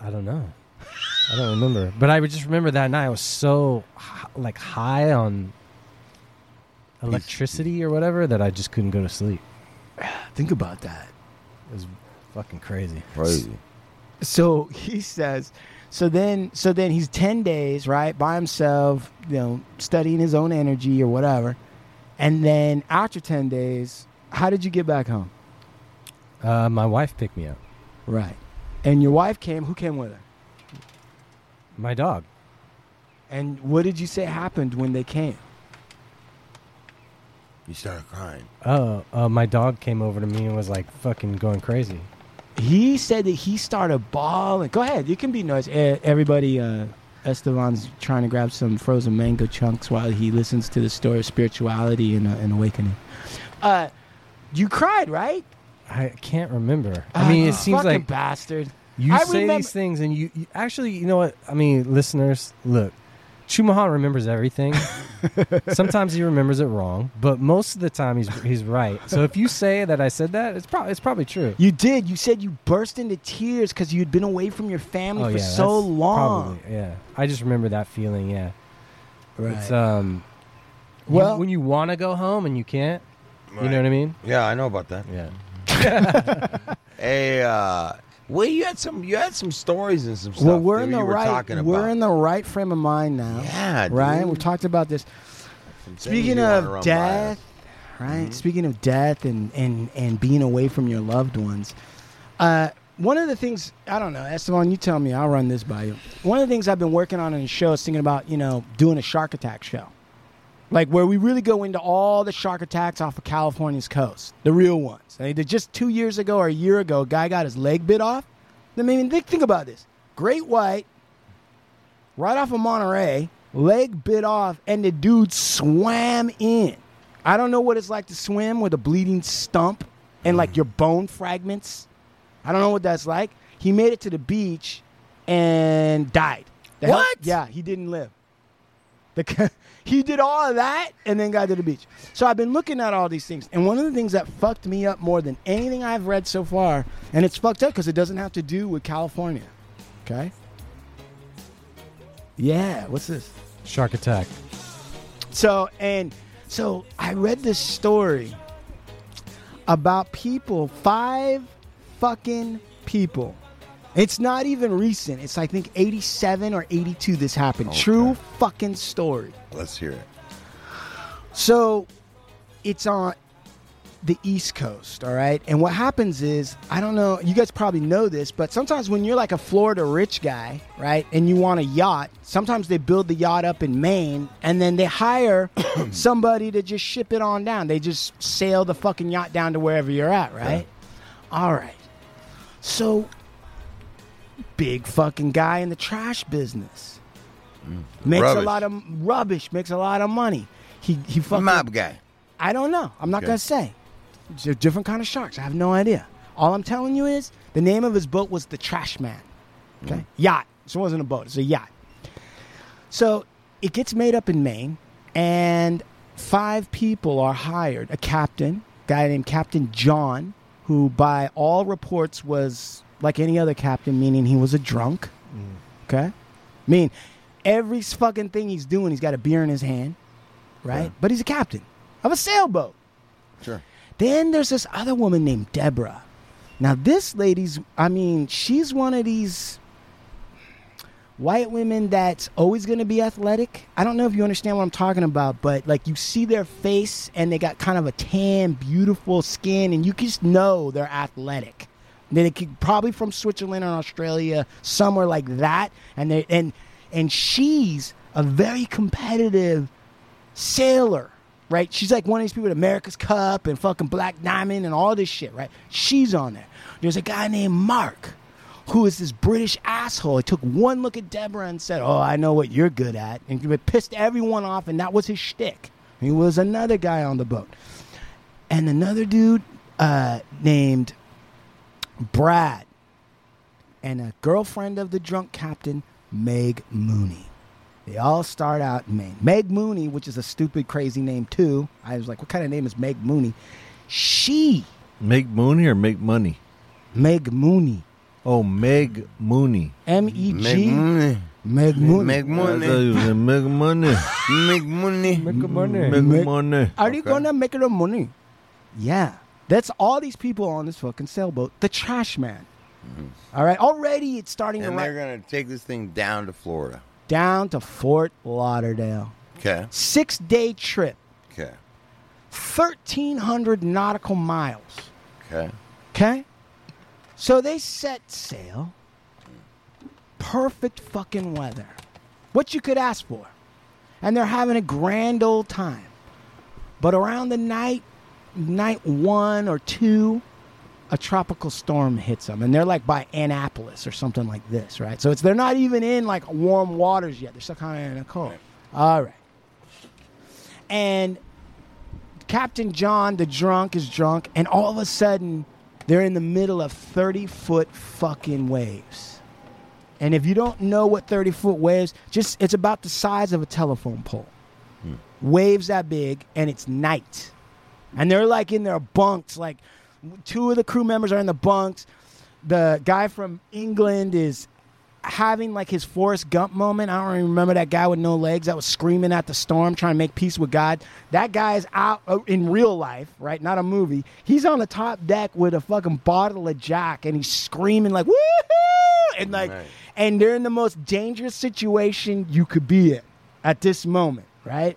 I don't know. I don't remember. But I would just remember that night I was so like high on electricity or whatever that I just couldn't go to sleep. [SIGHS] Think about that. It was fucking crazy. Crazy. So he says, so then, so then he's ten days right by himself, you know, studying his own energy or whatever, and then after ten days, how did you get back home? Uh, my wife picked me up. Right, and your wife came. Who came with her? My dog. And what did you say happened when they came? You started crying. Oh, uh, my dog came over to me and was like fucking going crazy. He said that he started bawling. Go ahead, you can be noisy. Eh, Everybody, uh, Estevan's trying to grab some frozen mango chunks while he listens to the story of spirituality and, uh, and awakening. Uh, you cried, right? I can't remember. I mean, Ah, it seems like a bastard. you I say remember- these things and you, you actually, you know what? I mean, listeners, look, Chumahan remembers everything. [LAUGHS] Sometimes he remembers it wrong, but most of the time he's he's right. So if you say that I said that, it's probably it's probably true. You did. You said you burst into tears because you'd been away from your family Oh for yeah, so that's long. Probably, yeah, I just remember that feeling. Yeah, Right. it's um, you- Well- when you want to go home and you can't, you know what I mean? Yeah, I know about that. Yeah. [LAUGHS] Hey, uh, well, you had some, you had some stories and some stuff. well, we're in the were right. We're in the right frame of mind now. Yeah, right. dude. We've talked about this. Some Speaking you wanna run of death, right? Speaking of death and, and, and being away from your loved ones, uh, one of the things I don't know, Estevan, you tell me, I'll run this by you. One of the things I've been working on in the show is thinking about you know doing a shark attack show, like where we really go into all the shark attacks off of California's coast, the real ones. I mean, just two years ago or a year ago, a guy got his leg bit off. I mean, think, about this: great white, right off of Monterey, leg bit off, and the dude swam in. I don't know what it's like to swim with a bleeding stump and like your bone fragments. I don't know what that's like. He made it to the beach and died. The hell- What? yeah, he didn't live. The, [LAUGHS] he did all of that and then got to the beach. So I've been looking at all these things, and one of the things that fucked me up more than anything I've read so far, and it's fucked up because it doesn't have to do with California. Okay. Yeah. What's this? Shark attack. So and so I read this story about people, five fucking people. It's not even recent. It's I think 87 or 82 this happened. Okay. True fucking story. Let's hear it. So it's on the East Coast, all right? And what happens is, I don't know, you guys probably know this, but sometimes when you're like a Florida rich guy, right, and you want a yacht, sometimes they build the yacht up in Maine and then they hire [COUGHS] somebody to just ship it on down. They just sail the fucking yacht down to wherever you're at, right? All right. So, big fucking guy in the trash business. Mm. Makes a lot of rubbish, makes a lot of money. He he fucking Mob guy. I don't know. I'm not Okay. gonna say. They're different kind of sharks. I have no idea. All I'm telling you is the name of his boat was the Trash Man. Okay, mm. yacht. So it wasn't a boat. It's a yacht. So it gets made up in Maine, and five people are hired. A captain, guy named Captain John, who by all reports was like any other captain, meaning he was a drunk. Mm. Okay, I mean every fucking thing he's doing, he's got a beer in his hand, right? Yeah. But he's a captain of a sailboat. Sure. Then there's this other woman named Deborah. Now, this lady's, I mean, she's one of these white women that's always going to be athletic. I don't know if you understand what I'm talking about, but like you see their face and they got kind of a tan, beautiful skin, and you just know they're athletic. They could probably from Switzerland or Australia, somewhere like that. And they and and she's a very competitive sailor, right? She's like one of these people at America's Cup and fucking Black Diamond and all this shit, right? She's on there. There's a guy named Mark who is this British asshole. He took one look at Deborah and said, Oh, I know what you're good at. And pissed everyone off, and that was his shtick. He was another guy on the boat. And another dude uh, named Brad and a girlfriend of the drunk captain, Meg Mooney. They all start out in Maine. Meg Mooney, which is a stupid, crazy name too. I was like, what kind of name is Meg Mooney? She, Meg Mooney or make money? Meg Mooney, Oh, Meg Mooney. M E Make G, money. Meg Mooney. Make I thought money. you said Make money. Make money. Make money. Make Meg- money. Are you gonna make the money? Yeah, that's all these people on this fucking sailboat. The trash man. All right, already it's starting Mm-hmm. And they're going to take this thing down to Florida. down to Fort Lauderdale. Okay. Six day trip, Okay. thirteen hundred nautical miles. Okay. Okay? So they set sail. Perfect fucking weather. What you could ask for. And they're having a grand old time. But around the night, night one or two, a tropical storm hits them. And they're like by Annapolis or something like this, right? So it's they're not even in like warm waters yet. They're still kind of in a cold. All right. And Captain John, the drunk, is drunk, and all of a sudden, they're in the middle of 30 foot fucking waves. And if you don't know what 30 foot waves, just it's about the size of a telephone pole. Hmm. Waves that big, and it's night. And they're like in their bunks, like two of the crew members are in the bunks. The guy from England is having like his Forrest Gump moment. I don't even remember that guy with no legs that was screaming at the storm trying to make peace with God. That guy is out uh, in real life, right? Not a movie. He's on the top deck with a fucking bottle of Jack and he's screaming like woohoo and like Right. and they're in the most dangerous situation you could be in at this moment, right?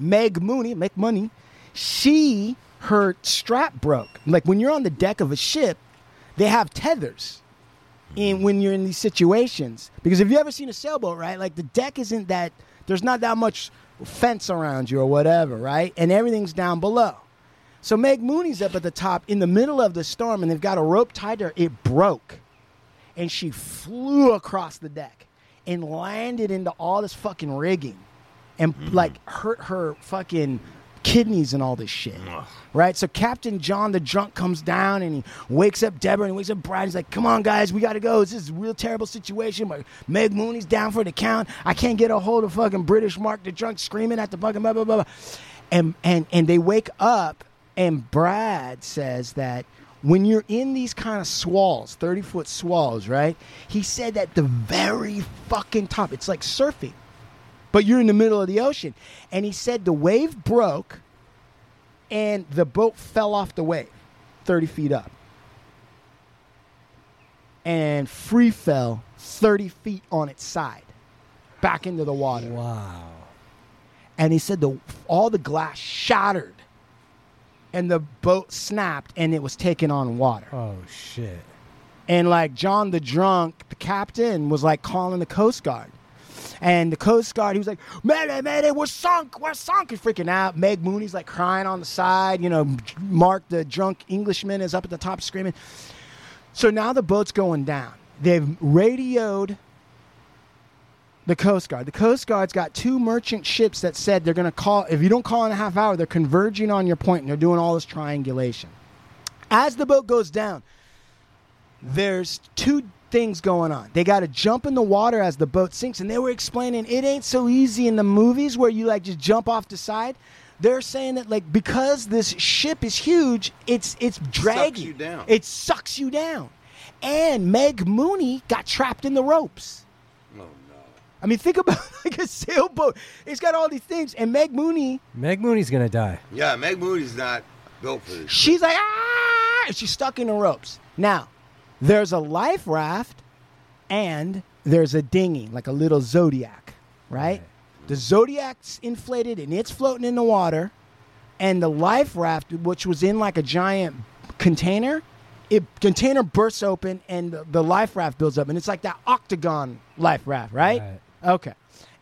Meg Mooney, make money. She, her strap broke. Like when you're on the deck of a ship, they have tethers in when you're in these situations. Because if you ever seen a sailboat, right? Like the deck isn't that there's not that much fence around you or whatever, right? And everything's down below. So Meg Mooney's up at the top in the middle of the storm and they've got a rope tied to her. It broke. And she flew across the deck and landed into all this fucking rigging and mm. like hurt her fucking kidneys and all this shit. Right? So Captain John the drunk comes down and he wakes up Deborah and he wakes up Brad. He's like, come on, guys, we got to go. This is a real terrible situation. But Meg Mooney's down for the count. I can't get a hold of fucking British Mark the drunk screaming at the fucking blah, blah, blah, blah. And, and, and they wake up and Brad says that when you're in these kind of swalls, 30 foot swalls, right? He said that the very fucking top, it's like surfing but you're in the middle of the ocean. And he said the wave broke and the boat fell off the wave 30 feet up and free fell 30 feet on its side back into the water. Wow. And he said the all the glass shattered and the boat snapped and it was taken on water. Oh shit. And like John the drunk, the captain was like calling the Coast Guard. And the Coast Guard, he was like, Mayday, Mayday, we're sunk, we're sunk. He's freaking out. Meg Mooney's like crying on the side. You know, Mark, the drunk Englishman, is up at the top screaming. So now the boat's going down. They've radioed the Coast Guard. The Coast Guard's got two merchant ships that said they're going to call, if you don't call in a half hour, they're converging on your point and they're doing all this triangulation. As the boat goes down, there's two things going on. They got to jump in the water as the boat sinks, and they were explaining it ain't so easy in the movies where you like just jump off the side. They're saying that like because this ship is huge, it's it's dragging you down. It sucks you down. And Meg Mooney got trapped in the ropes. Oh, no. I mean, think about [LAUGHS] like a sailboat. It's got all these things, and Meg Mooney, Meg Mooney's gonna die. Yeah, Meg Mooney's not built for this. she's like ah, and she's stuck in the ropes. Now, there's a life raft, and there's a dinghy, like a little zodiac, right? The zodiac's inflated and it's floating in the water, and the life raft, which was in like a giant container, it container bursts open and the, the life raft builds up, and it's like that octagon life raft, right? Right. Okay.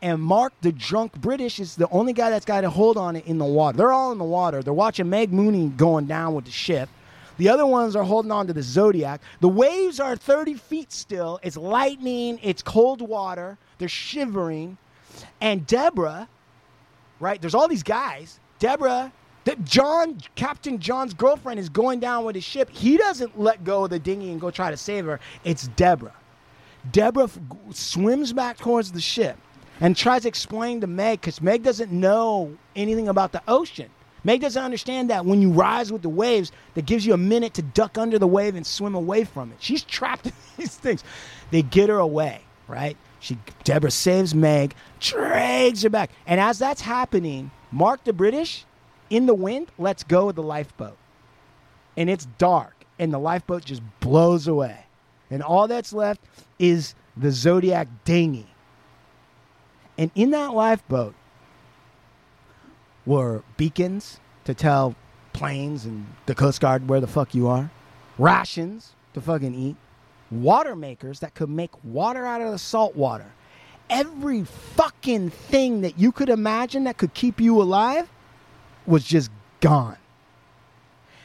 And Mark, the drunk British, is the only guy that's got a hold on it in the water. They're all in the water. They're watching Meg Mooney going down with the ship. The other ones are holding on to the Zodiac. The waves are 30 feet still. It's lightning. It's cold water. They're shivering. And Deborah, right? There's all these guys. Deborah, the, John, Captain John's girlfriend is going down with his ship. He doesn't let go of the dinghy and go try to save her. It's Deborah. Deborah f- swims back towards the ship and tries to explain to Meg because Meg doesn't know anything about the ocean. Meg doesn't understand that when you rise with the waves, that gives you a minute to duck under the wave and swim away from it. She's trapped [LAUGHS] in these things. They get her away, right? She Deborah saves Meg, drags her back, and as that's happening, Mark the British in the wind lets go of the lifeboat, and it's dark, and the lifeboat just blows away, and all that's left is the Zodiac dinghy. And in that lifeboat were beacons to tell planes and the Coast Guard where the fuck you are, rations to fucking eat, water makers that could make water out of the salt water. Every fucking thing that you could imagine that could keep you alive was just gone.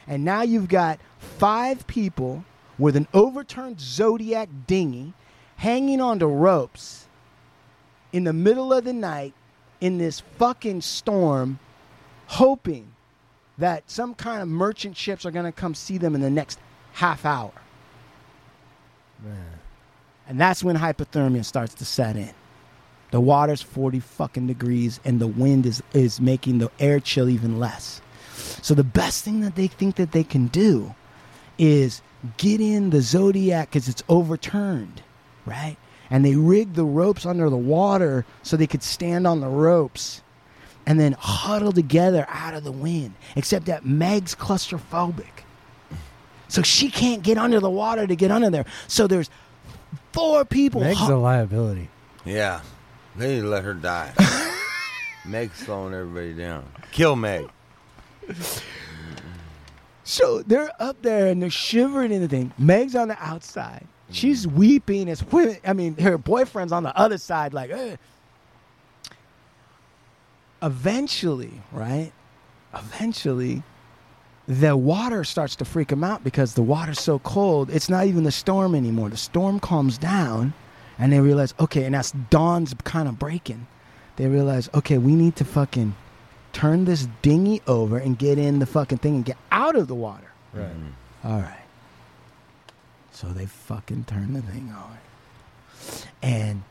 And now you've got five people with an overturned Zodiac dinghy hanging onto ropes in the middle of the night in this fucking storm, hoping that some kind of merchant ships are going to come see them in the next half hour. And that's when hypothermia starts to set in. The water's 40 fucking degrees and the wind is, is making the air chill even less. So the best thing that they think that they can do is get in the zodiac because it's overturned, right? And they rig the ropes under the water so they could stand on the ropes and then huddle together out of the wind. Except that Meg's claustrophobic. So she can't get under the water to get under there. So there's four people. Meg's hu- a liability. Yeah. They need to let her die. [LAUGHS] Meg's slowing everybody down. Kill Meg. So they're up there and they're shivering in the thing. Meg's on the outside. She's weeping. As women, I mean, her boyfriend's on the other side, like. "Ugh." Eventually, right? Eventually, the water starts to freak them out because the water's so cold. It's not even the storm anymore. The storm calms down, and they realize, okay, and that's dawn's kind of breaking. They realize, okay, we need to fucking turn this dinghy over and get in the fucking thing and get out of the water. Right. Mm-hmm. All right. So they fucking turn the thing on. And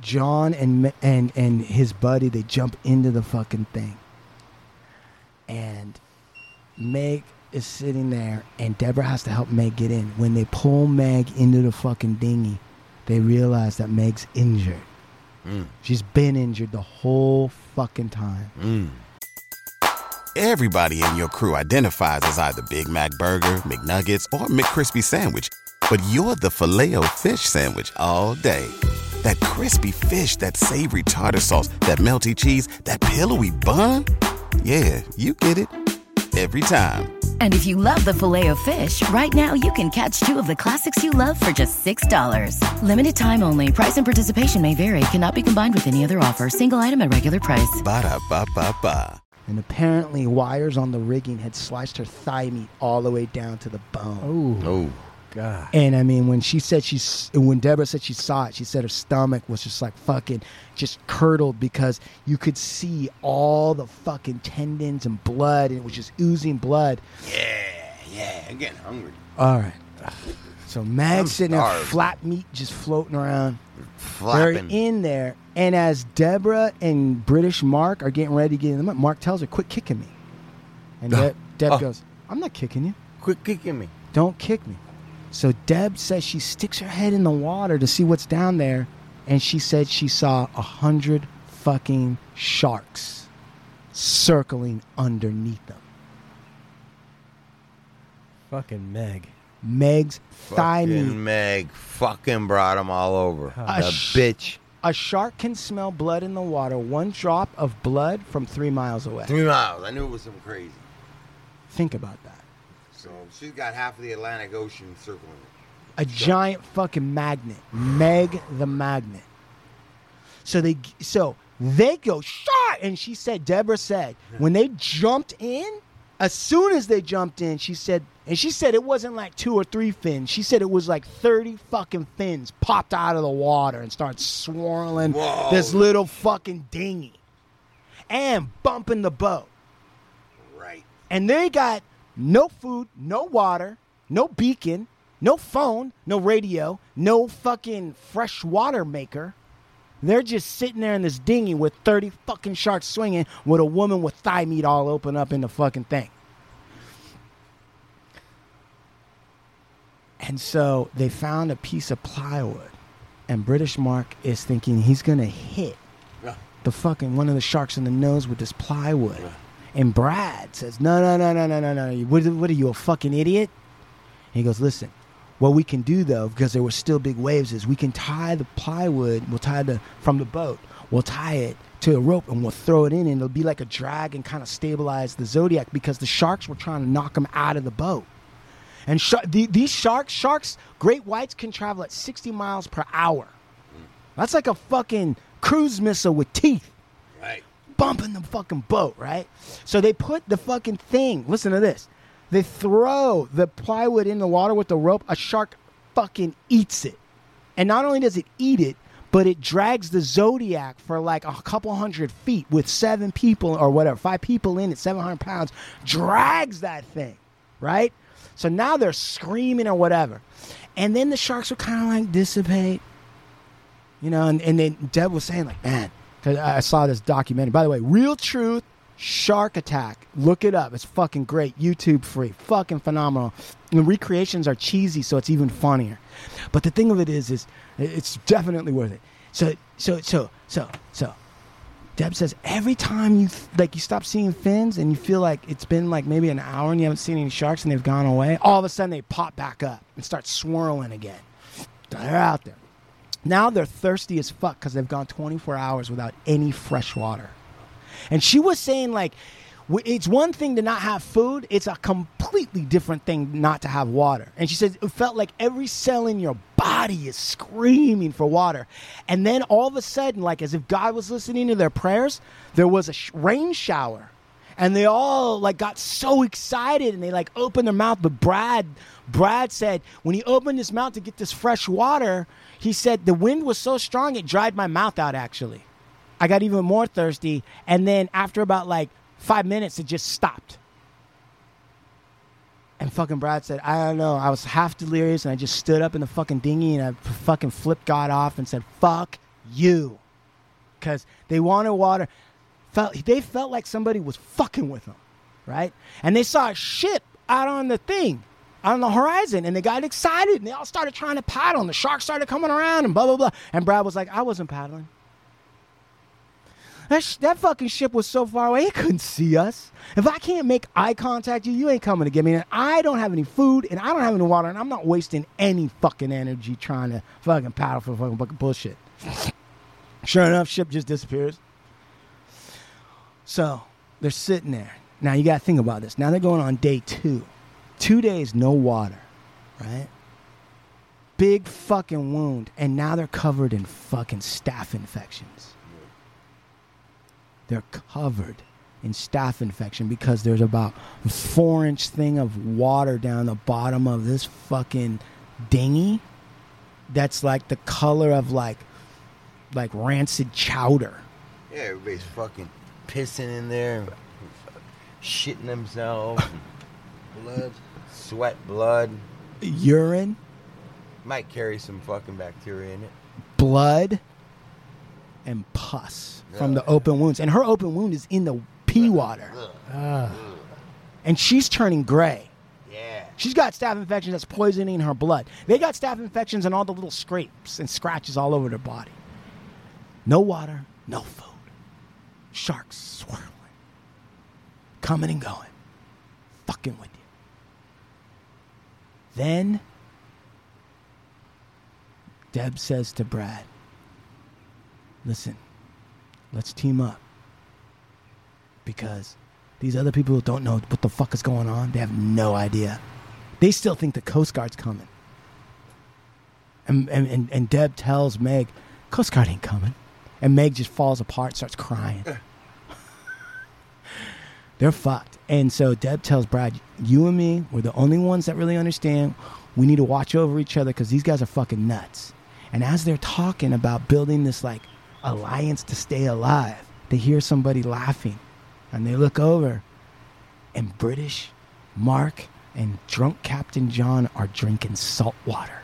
John and and and his buddy they jump into the fucking thing. And Meg is sitting there and Deborah has to help Meg get in. When they pull Meg into the fucking dinghy, they realize that Meg's injured. Mm. She's been injured the whole fucking time. Mm. Everybody in your crew identifies as either Big Mac Burger, McNuggets, or McCrispy Sandwich. But you're the filet fish Sandwich all day. That crispy fish, that savory tartar sauce, that melty cheese, that pillowy bun. Yeah, you get it. Every time. And if you love the filet of fish, right now you can catch two of the classics you love for just $6. Limited time only. Price and participation may vary. Cannot be combined with any other offer. Single item at regular price. Ba-da-ba-ba-ba. And apparently wires on the rigging had sliced her thigh meat all the way down to the bone. Oh, Oh. God. And I mean, when she said she's, when Deborah said she saw it, she said her stomach was just like fucking, just curdled because you could see all the fucking tendons and blood, and it was just oozing blood. Yeah, yeah. I'm getting hungry. All right. So Mag's sitting there, flat meat just floating around. Flapping. They're in there, and as Deborah and British Mark are getting ready to get in, the Mark tells her, "Quit kicking me," and. [LAUGHS] Deb, Deb Oh. goes, "I'm not kicking you. Quit kicking me. Don't kick me." So Deb says she sticks her head in the water to see what's down there, and she said she saw a hundred fucking sharks circling underneath them. Fucking Meg. Meg's thigh meat. Fucking Meg fucking brought them all over. A the sh- bitch. A shark can smell blood in the water, one drop of blood from three miles away. Three miles. I knew it was some crazy. Think about that. So she's got half of the Atlantic Ocean circling it. A giant fucking magnet. Meg the magnet. So they so They go shot, and she said, Deborah said, when they jumped in, as soon as they jumped in, she said, and she said it wasn't like two or three fins. She said it was like thirty fucking fins popped out of the water and started swirling this little fucking dinghy and bumping the boat. Right. And they got no food, no water, no beacon, no phone, no radio, no fucking fresh water maker. They're just sitting there in this dinghy with 30 fucking sharks swinging with a woman with thigh meat all open up in the fucking thing. And so they found a piece of plywood. And British Mark is thinking he's to hit Yeah. the fucking one of the sharks in the nose with this plywood. And Brad says, No, no, no, no, no, no, no. What, what are you, a fucking idiot? And he goes, Listen, what we can do though, because there were still big waves, is we can tie the plywood, we'll tie the from the boat, we'll tie it to a rope and we'll throw it in and it'll be like a drag and kind of stabilize the Zodiac because the sharks were trying to knock them out of the boat. And sh- the, these sharks, sharks, great whites can travel at 60 miles per hour. That's like a fucking cruise missile with teeth. Bumping the fucking boat, right? So they put the fucking thing, listen to this. They throw the plywood in the water with the rope. A shark fucking eats it. And not only does it eat it, but it drags the Zodiac for like a couple hundred feet with seven people or whatever, five people in it, 700 pounds, drags that thing, right? So now they're screaming or whatever. And then the sharks will kind of like dissipate. You know, and, and then Deb was saying, like, man, I saw this documentary. By the way, Real Truth Shark Attack. Look it up. It's fucking great. YouTube free. Fucking phenomenal. And the recreations are cheesy, so it's even funnier. But the thing of it is, is it's definitely worth it. So, so, so, so, so. Deb says every time you like you stop seeing fins and you feel like it's been like maybe an hour and you haven't seen any sharks and they've gone away, all of a sudden they pop back up and start swirling again. They're out there. Now they're thirsty as fuck because they've gone 24 hours without any fresh water. And she was saying, like, it's one thing to not have food, it's a completely different thing not to have water. And she said it felt like every cell in your body is screaming for water. And then all of a sudden, like as if God was listening to their prayers, there was a sh- rain shower. And they all like got so excited and they like opened their mouth. But Brad, Brad said when he opened his mouth to get this fresh water, he said the wind was so strong it dried my mouth out actually. I got even more thirsty. And then after about like five minutes, it just stopped. And fucking Brad said, I don't know. I was half delirious and I just stood up in the fucking dinghy and I fucking flipped God off and said, fuck you. Because they wanted water. Felt, they felt like somebody was fucking with them, right? And they saw a ship out on the thing, on the horizon, and they got excited and they all started trying to paddle and the sharks started coming around and blah, blah, blah. And Brad was like, I wasn't paddling. That, sh- that fucking ship was so far away, it couldn't see us. If I can't make eye contact, you, you ain't coming to get me. And I don't have any food, and I don't have any water, and I'm not wasting any fucking energy trying to fucking paddle for fucking, fucking bullshit. [LAUGHS] Sure enough, ship just disappears. So they're sitting there. Now you got to think about this. Now they're going on day two. Two days, no water, right? Big fucking wound, and now they're covered in fucking staph infections. They're covered in staph infection because there's about a four inch thing of water down the bottom of this fucking dinghy that's like the color of like like rancid chowder. Yeah, everybody's fucking pissing in there, shitting themselves, [LAUGHS] blood, sweat, blood. Urine, Might carry some fucking bacteria in it. blood, and pus from the open wounds. And her open wound is in the pee water. And she's turning gray. Yeah. She's got staph infection that's poisoning her blood. They got staph infections and all the little scrapes and scratches all over their body. No water, no food. Sharks swirling, coming and going, fucking with you. Then Deb says to Brad, Listen, let's team up. Because these other people don't know what the fuck is going on. They have no idea. They still think the Coast Guard's coming. And, and, and, Deb tells Meg, Coast Guard ain't coming. And Meg just falls apart, starts crying. They're fucked. And so Deb tells Brad, "You and me, we're the only ones that really understand. We need to watch over each other because these guys are fucking nuts." And as they're talking about building this like alliance to stay alive, they hear somebody laughing, and they look over, and British Mark and drunk Captain John are drinking salt water.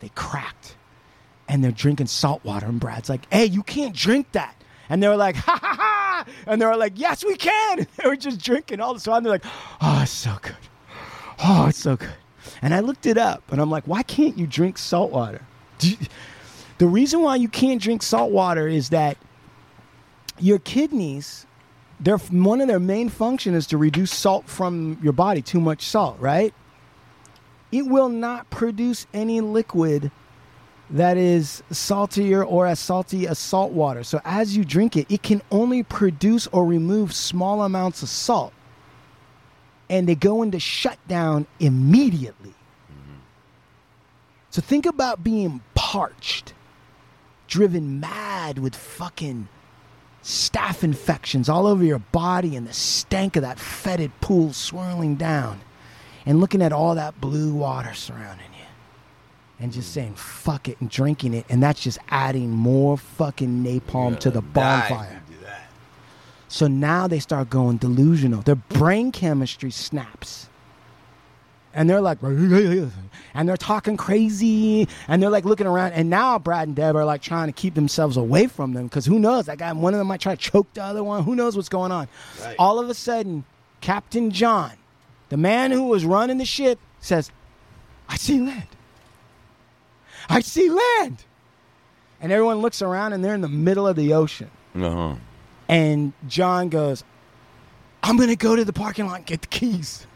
They cracked, and they're drinking salt water, and Brad's like, "Hey, you can't drink that." And they were like, [LAUGHS] ha ha ha! [LAUGHS] And they were like, yes, we can. And [LAUGHS] they were just drinking all the time. They're like, oh, it's so good. Oh, it's so good. And I looked it up and I'm like, why can't you drink salt water? You- the reason why you can't drink salt water is that your kidneys, their one of their main function is to reduce salt from your body, too much salt, right? It will not produce any liquid that is saltier or as salty as salt water. So as you drink it, it can only produce or remove small amounts of salt. And they go into shutdown immediately. So think about being parched, driven mad with fucking staph infections all over your body and the stank of that fetid pool swirling down and looking at all that blue water surrounding and just saying fuck it and drinking it and that's just adding more fucking napalm to the bonfire. so now they start going delusional. Their brain chemistry snaps. And they're like and they're talking crazy and they're like looking around. And now brad and deb are like trying to keep themselves away from them because who knows? That guy one of them might try to choke the other one. Who knows what's going on? All of a sudden captain john the man who was running the ship says i see land I see land. And everyone looks around and they're in the middle of the ocean. Uh-huh. And John goes, I'm going to go to the parking lot and get the keys.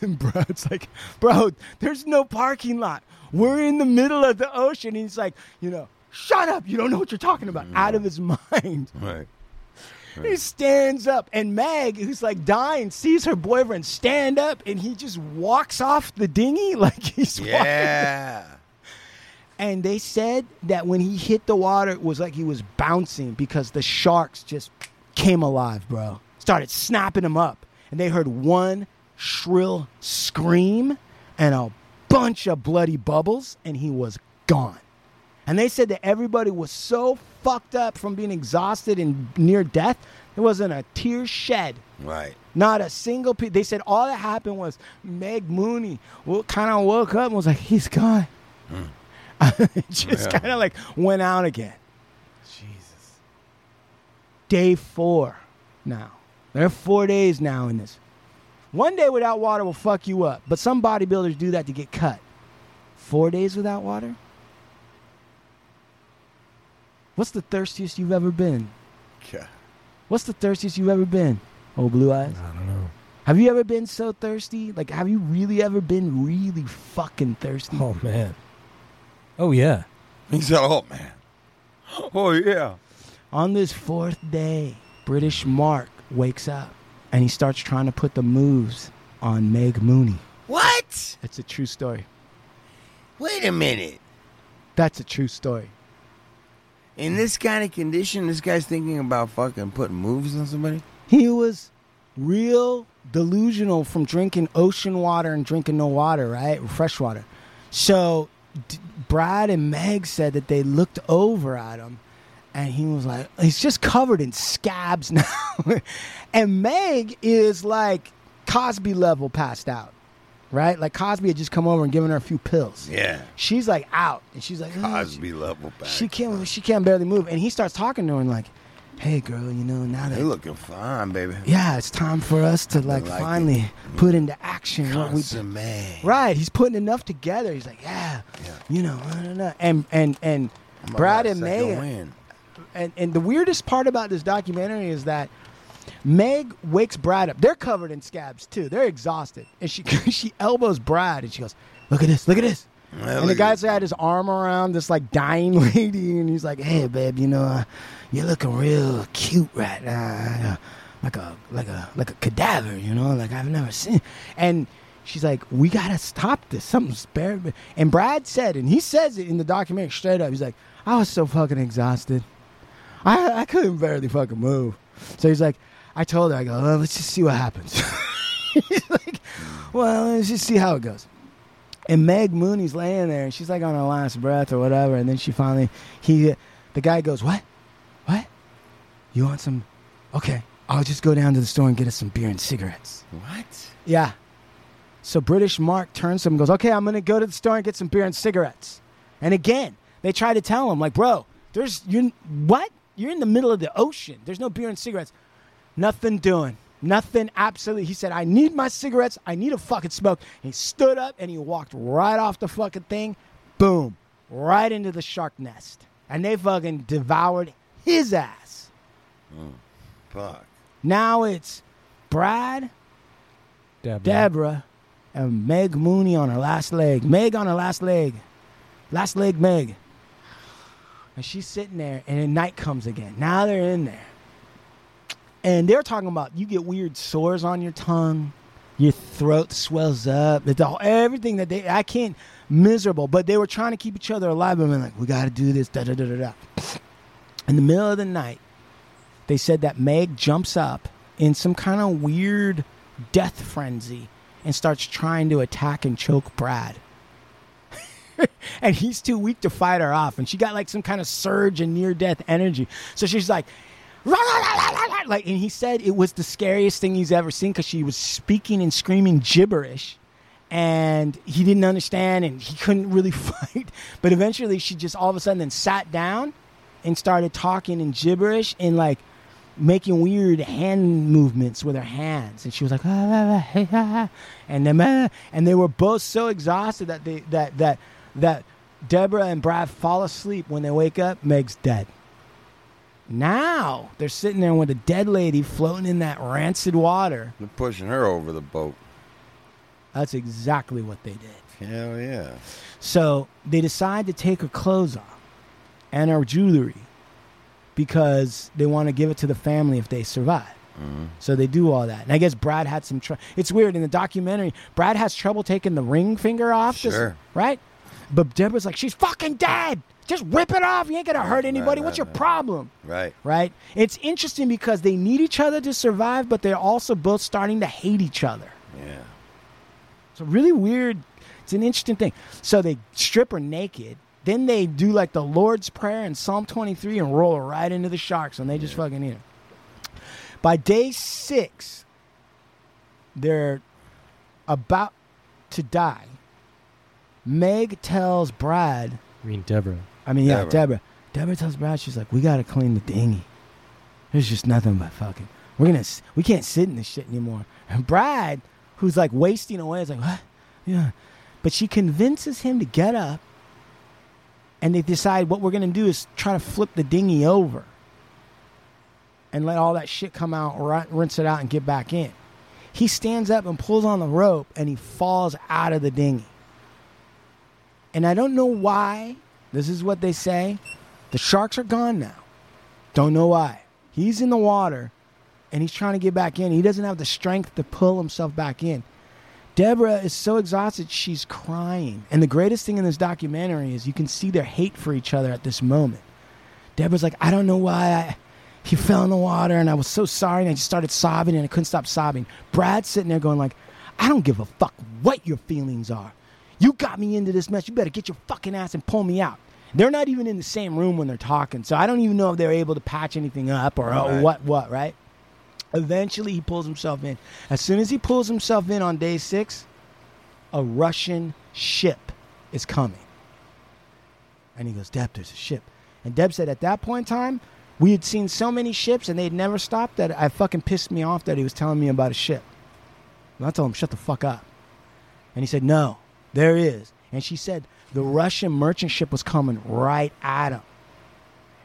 And [LAUGHS] Brad's like, Bro, there's no parking lot. We're in the middle of the ocean. And he's like, You know, shut up. You don't know what you're talking about. Out of his mind. Right. He stands up, and Meg, who's like dying, sees her boyfriend stand up, and he just walks off the dinghy [LAUGHS] like he's walking. Yeah. And they said that when he hit the water, it was like he was bouncing because the sharks just came alive, bro. Started snapping him up, and they heard one shrill scream and a bunch of bloody bubbles, and he was gone. And they said that everybody was so fucked up from being exhausted and near death, there wasn't a tear shed. Right. Not a single piece. They said all that happened was Meg Mooney kind of woke up and was like, he's gone. Hmm. [LAUGHS] Just Yeah. kind of like went out again. Jesus. Day four now. There are four days now in this. One day without water will fuck you up, but some bodybuilders do that to get cut. Four days without water? What's the thirstiest you've ever been? Yeah. What's the thirstiest you've ever been? Oh, blue eyes. I don't know. Have you ever been so thirsty? Like, have you really ever been really fucking thirsty? Oh man. Oh yeah. He said, "Oh man, oh yeah." On this fourth day, British Mark wakes up and he starts trying to put the moves on Meg Mooney. What? It's a true story. Wait a minute. That's a true story. In this kind of condition, this guy's thinking about fucking putting moves on somebody. He was real delusional from drinking ocean water and drinking no water, right? Fresh water. So D- Brad and Meg said that they looked over at him and he was like, he's just covered in scabs [LAUGHS] now. and Meg is like Cosby level passed out, right? Like Cosby had just come over and given her a few pills. Yeah. She's like out and she's like. Cosby level back. she can't, she can't barely move. And he starts talking to her and like, hey girl, you know, now that They looking fine, baby. yeah, it's time for us to like, like finally put into action what we. Right, he's putting enough together. He's like, yeah, you know, I don't and and and Brad and win. and and the weirdest part about this documentary is that Meg wakes Brad up. They're covered in scabs too. They're exhausted, and she [LAUGHS] she elbows Brad, and she goes, "Look at this, look at this." And the guy's had his arm around this like dying [LAUGHS] lady, and he's like, "Hey, babe, you know, uh, you're looking real cute right now, like a like a like a cadaver, you know, like I've never seen." And She's like, we gotta stop this. Something's bad. And Brad said, and he says it in the documentary straight up. He's like, I was so fucking exhausted. I I couldn't barely fucking move. So he's like, I told her, I go, well, let's just see what happens. [LAUGHS] like, well, let's just see how it goes. And Meg Mooney's laying there, and she's like on her last breath or whatever. And then she finally, he, the guy goes, what, what? You want some? Okay, I'll just go down to the store and get us some beer and cigarettes. What? Yeah. So British Mark turns to him and goes, Okay, I'm gonna go to the store and get some beer and cigarettes. And again, they try to tell him, like, bro, there's you what? You're in the middle of the ocean. There's no beer and cigarettes. Nothing doing. Nothing absolutely. He said, I need my cigarettes. I need a fucking smoke. And he stood up and he walked right off the fucking thing. Boom. Right into the shark nest. And they fucking devoured his ass. Oh, fuck. Now it's Brad, Deborah. Deborah, and Meg Mooney on her last leg. Meg on her last leg. Last leg, Meg. And she's sitting there, and then night comes again. Now they're in there. And they're talking about you get weird sores on your tongue, your throat swells up. It's all everything that they I can't miserable, but they were trying to keep each other alive. And like, we gotta do this, da da da da da. In the middle of the night, they said that Meg jumps up in some kind of weird death frenzy and starts trying to attack and choke Brad. [LAUGHS] and he's too weak to fight her off. And she got like some kind of surge and near death energy. So she's like, Like, and he said it was the scariest thing he's ever seen because she was speaking and screaming gibberish. And he didn't understand and he couldn't really fight. But eventually she just all of a sudden then sat down and started talking in gibberish and like making weird hand movements with her hands, and she was like, "Ah, ah, ah, hey, ah," and then ah, and they were both so exhausted that they that that that Deborah and Brad fall asleep. When they wake up, Meg's dead. Now they're sitting there with a dead lady floating in that rancid water. They're pushing her over the boat. That's exactly what they did. Hell yeah. So they decide to take her clothes off and her jewelry because they want to give it to the family if they survive. Mm-hmm. So they do all that. And I guess Brad had some trouble. It's weird in the documentary, Brad has trouble taking the ring finger off. Sure. right? But Deborah's like, she's fucking dead. Just rip it off. You ain't to hurt anybody. right, What's your right. problem? Right. Right? It's interesting because they need each other to survive, but they're also both starting to hate each other. Yeah. It's a really weird. It's an interesting thing. So they strip her naked. Then they do like the Lord's Prayer and Psalm 23 and roll her right into the sharks, and they just fucking eat her. By day six, they're about to die. Meg tells Brad, I mean, Deborah. I mean, yeah, Deborah. Deborah. Deborah tells Brad, she's like, we got to clean the dinghy. There's just nothing but fucking. We're gonna. We can't sit in this shit anymore. And Brad, who's like wasting away, is like, what? Yeah. But she convinces him to get up, and they decide what we're gonna do is try to flip the dinghy over, and let all that shit come out, ri- rinse it out, and get back in. He stands up and pulls on the rope, and he falls out of the dinghy. And I don't know why. This is what they say. The sharks are gone now. Don't know why. He's in the water and he's trying to get back in. He doesn't have the strength to pull himself back in. Deborah is so exhausted, she's crying. And the greatest thing in this documentary is you can see their hate for each other at this moment. Deborah's like, I don't know why I, he fell in the water and I was so sorry and I just started sobbing and I couldn't stop sobbing. Brad's sitting there going like, I don't give a fuck what your feelings are. You got me into this mess. You better get your fucking ass and pull me out. They're not even in the same room when they're talking, so I don't even know if they're able to patch anything up or Right. what what, right? Eventually he pulls himself in. As soon as he pulls himself in on day 6, a Russian ship is coming. And he goes, Deb, there's a ship. And Deb said at that point in time, we had seen so many ships and they'd never stopped that I fucking pissed me off that he was telling me about a ship. And I told him, shut the fuck up. And he said, no, there is. And she said, the Russian merchant ship was coming right at him.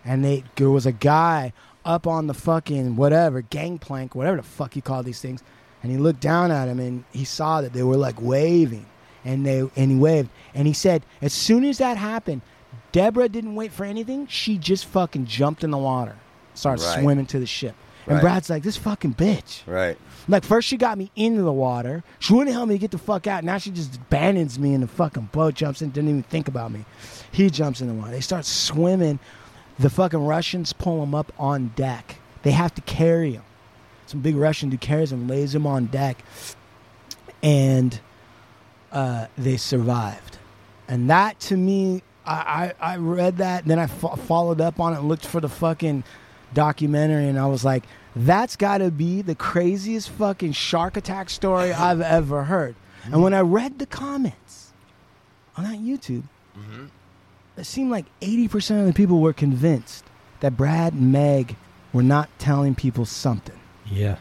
And they, there was a guy up on the fucking whatever, gangplank, whatever the fuck you call these things. And he looked down at him and he saw that they were like waving. And they and he waved. And he said, as soon as that happened, Deborah didn't wait for anything. She just fucking jumped in the water, started Right. swimming to the ship. And Right. Brad's like, this fucking bitch. Right. Like first she got me into the water. She wouldn't help me get the fuck out. Now she just abandons me in the fucking boat, jumps in, didn't even think about me. He jumps in the water. They start swimming. The fucking Russians pull him up on deck. They have to carry him. Some big Russian dude carries him, lays him on deck, and uh, they survived. And that to me, I, I, I read that, and then I fo- followed up on it, looked for the fucking documentary, and I was like, that's got to be the craziest fucking shark attack story I've ever heard. And when I read the comments on that YouTube, it seemed like 80% of the people were convinced that Brad and Meg were not telling people something. Yeah,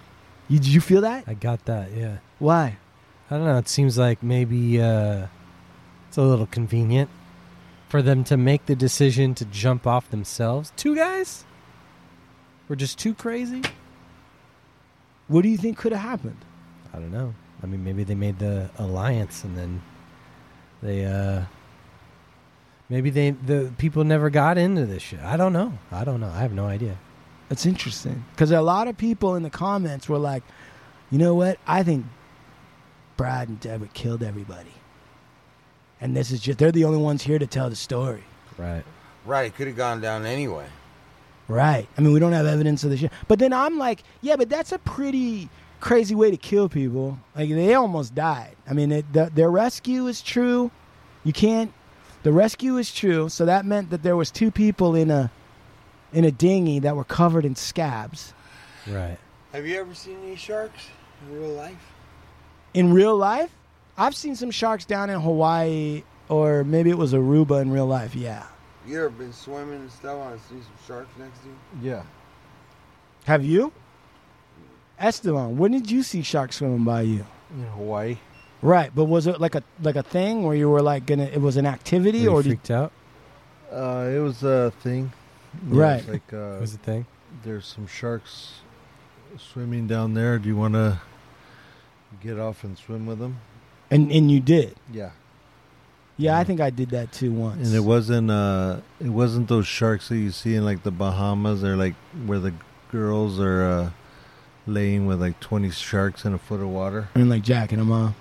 You, did you feel that? I got that. Yeah. Why? I don't know. It seems like maybe uh, it's a little convenient for them to make the decision to jump off themselves. Two guys? We're just too crazy? What do you think could have happened? I don't know. I mean, maybe they made the alliance and then they, uh, maybe they, the people never got into this shit. I don't know. I don't know. I have no idea. That's interesting because a lot of people in the comments were like, you know what? I think Brad and Deborah killed everybody. And this is just, they're the only ones here to tell the story. Right. Right. It could have gone down anyway. Right. I mean, we don't have evidence of the shit. But then I'm like, yeah, but that's a pretty crazy way to kill people. Like, they almost died. I mean, it, the, their rescue is true. You can't, the rescue is true. So that meant that there was two people in a, in a dinghy that were covered in scabs. Right. Have you ever seen any sharks in real life? In real life, I've seen some sharks down in Hawaii, or maybe it was Aruba in real life. Yeah. You ever been swimming and stuff and see some sharks next to you? Yeah. Have you? Estevan, when did you see sharks swimming by you? In Hawaii. Right, but was it like a like a thing where you were like gonna? It was an activity, Were you or did, freaked out? Uh, it was a thing. Yeah, Right. it's like uh, Was the thing? there's some sharks swimming down there. Do you want to get off and swim with them? and and you did? Yeah. Yeah, I think I did that too once. And it wasn't uh it wasn't those sharks that you see in like the Bahamas or like where the girls are uh laying with like 20 sharks in a foot of water. I mean, like jacking them off.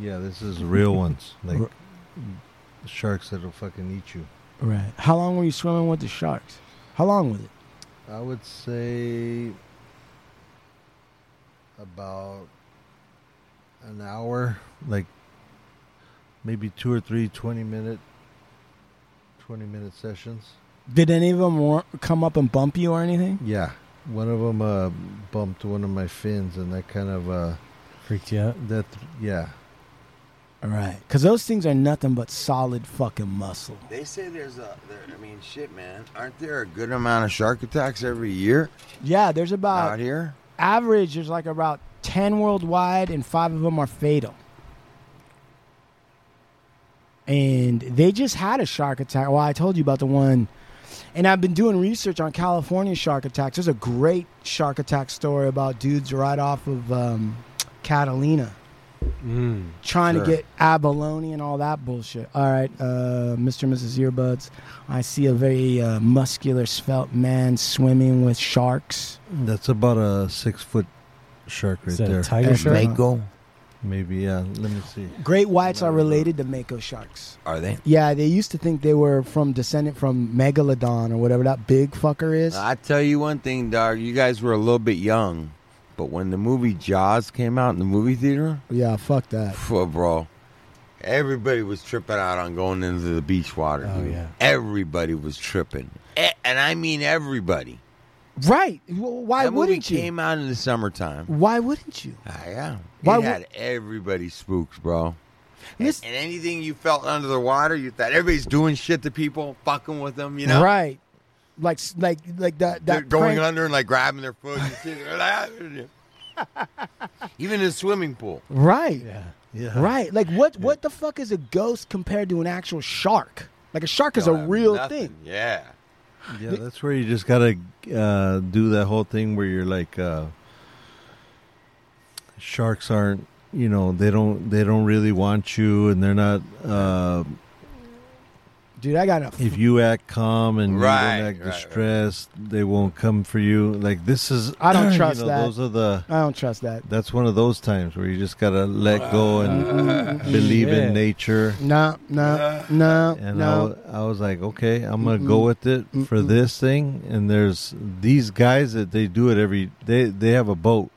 Yeah, this is real [LAUGHS] ones. Like sharks that'll fucking eat you. Right. How long were you swimming with the sharks? How long was it? I would say about an hour, like maybe two or three 20 minute 20 minute sessions. Did any of them war- come up and bump you or anything? Yeah. One of them uh, bumped one of my fins and that kind of uh Freaked you out? that yeah. All right, because those things are nothing but solid fucking muscle. They say there's a. There, I mean, shit, man. Aren't there a good amount of shark attacks every year Yeah, there's about out here? average. There's like about ten worldwide, and five of them are fatal. And they just had a shark attack. Well, I told you about the one, and I've been doing research on California shark attacks. There's a great shark attack story about dudes right off of um, Catalina Mm. trying Sure. to get abalone and all that bullshit. All right, uh, Mr. and Mrs. Earbuds, I see a very uh, muscular, svelte man swimming with sharks. That's about a six foot shark right Is that there. a tiger That's shark? right. Mako? Maybe yeah. Let me see. Great whites are related to mako sharks. Are they? Yeah, they used to think they were from descendant from megalodon or whatever that big fucker is. I tell you one thing, dog. You guys were a little bit young, but when the movie Jaws came out in the movie theater, yeah, fuck that. phew, bro, everybody was tripping out on going into the beach water. Oh, dude. yeah. everybody was tripping, E- and I mean everybody. Right? Well, why that movie wouldn't you? came out in the summertime. Why wouldn't you? Ah, yeah, Why it wou- had everybody spooked, bro. And, This- and anything you felt under the water, you thought everybody's doing shit to people, fucking with them. You know, Right? Like, like, like that. They're going prank- under and like grabbing their foot. You see, [LAUGHS] Even in the swimming pool. Right? Yeah. Yeah. Right. Like what what the fuck is a ghost compared to an actual shark? Like a shark is a real nothing. thing. Yeah. Yeah, that's where you just gotta uh, do that whole thing where you're like, uh, sharks aren't, you know, they don't, they don't really want you, and they're not. Uh, dude. I got enough. if you act calm and Right, you don't act right, right. distressed, they won't come for you. Like this is, I don't [CLEARS THROAT] you trust know, that. Those are the. I don't trust that. That's one of those times where you just gotta let go and believe Shit. in nature. No, no, no, And no. I, I was like, okay, I'm gonna go with it for this thing. And there's these guys that they do it every. They they have a boat,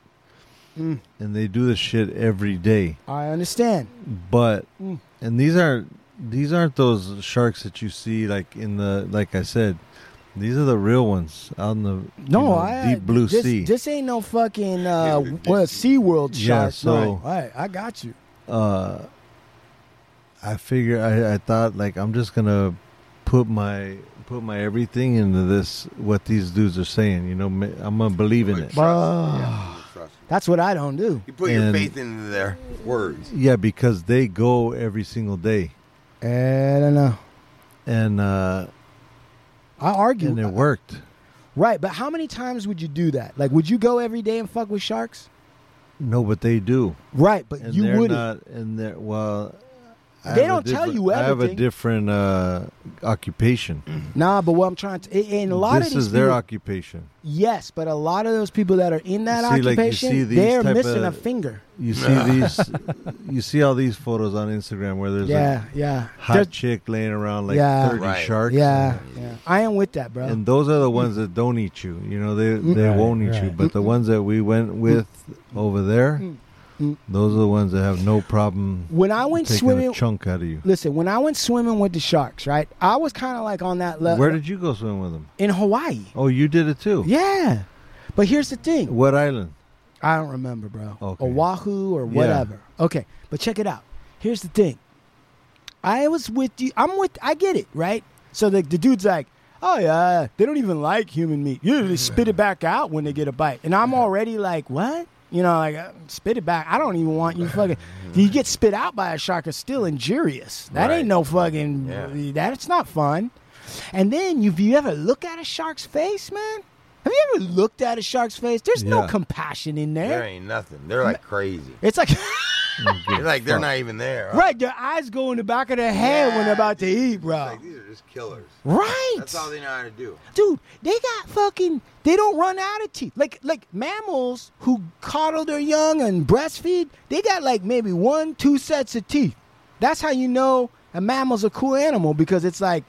Mm. and they do this shit every day. I understand. But Mm. and these aren't these aren't those sharks that you see like in the like I said. These are the real ones out in the you No, know, I deep blue this, sea. This ain't no fucking uh, what Sea World shark. so- right, all right, I got you. uh, I figure I, I thought like I'm just gonna put my put my everything into this what these dudes are saying. You know, I'm gonna believe in it. Bro, that's what I don't do. You put your faith into their words. Yeah, because they go every single day, I don't know. and uh, I argue. and it worked. Right, but how many times would you do that? Like, would you go every day and fuck with sharks? No, but they do. Right, but And you wouldn't. not. And they're well. I They don't tell different- you I have a different uh, occupation. [CLEARS THROAT] Nah, but what I'm trying to, and a lot this of these is their people- occupation. Yes, but a lot of those people that are in that See, like, occupation, see they're missing of- a finger. You see [LAUGHS] these, you see all these photos on Instagram where there's Yeah, a yeah. hot There's- chick laying around like Yeah. 30 Right. sharks. Yeah, yeah. I am with that, bro. And those are the ones that don't eat you. You know, they they Right, won't eat you. right. But the ones that we went with over there, Mm. Those are the ones that have no problem when I went swimming, a chunk out of you. listen, when I went swimming with the sharks, right? I was kind of like on that level Where did you go swim with them? in Hawaii. Oh, you did it too. Yeah, but here's the thing. What island? I don't remember, bro. Okay. Oahu or Yeah. whatever. Okay, but check it out. Here's the thing. I was with you. I'm with. I get it, right? So the the dude's like, oh yeah, they don't even like human meat. You they spit it back out when they get a bite, and I'm already like, what? You know, like uh, spit it back. I don't even want you fucking. [LAUGHS] You get spit out by a shark is still injurious. That Right. ain't no fucking. Yeah. That's not fun. And then if you ever look at a shark's face, man. Have you ever looked at a shark's face? There's no compassion in There there. ain't nothing. They're like crazy. It's like [LAUGHS] like they're not even there. right, their eyes go in the back of their head when they're about to eat, bro. like just killers. Right, That's all they know how to do. dude. They got fucking. They don't run out of teeth. Like like mammals who coddle their young and breastfeed. They got like maybe one, two sets of teeth. That's how you know a mammal's a cool animal because it's like.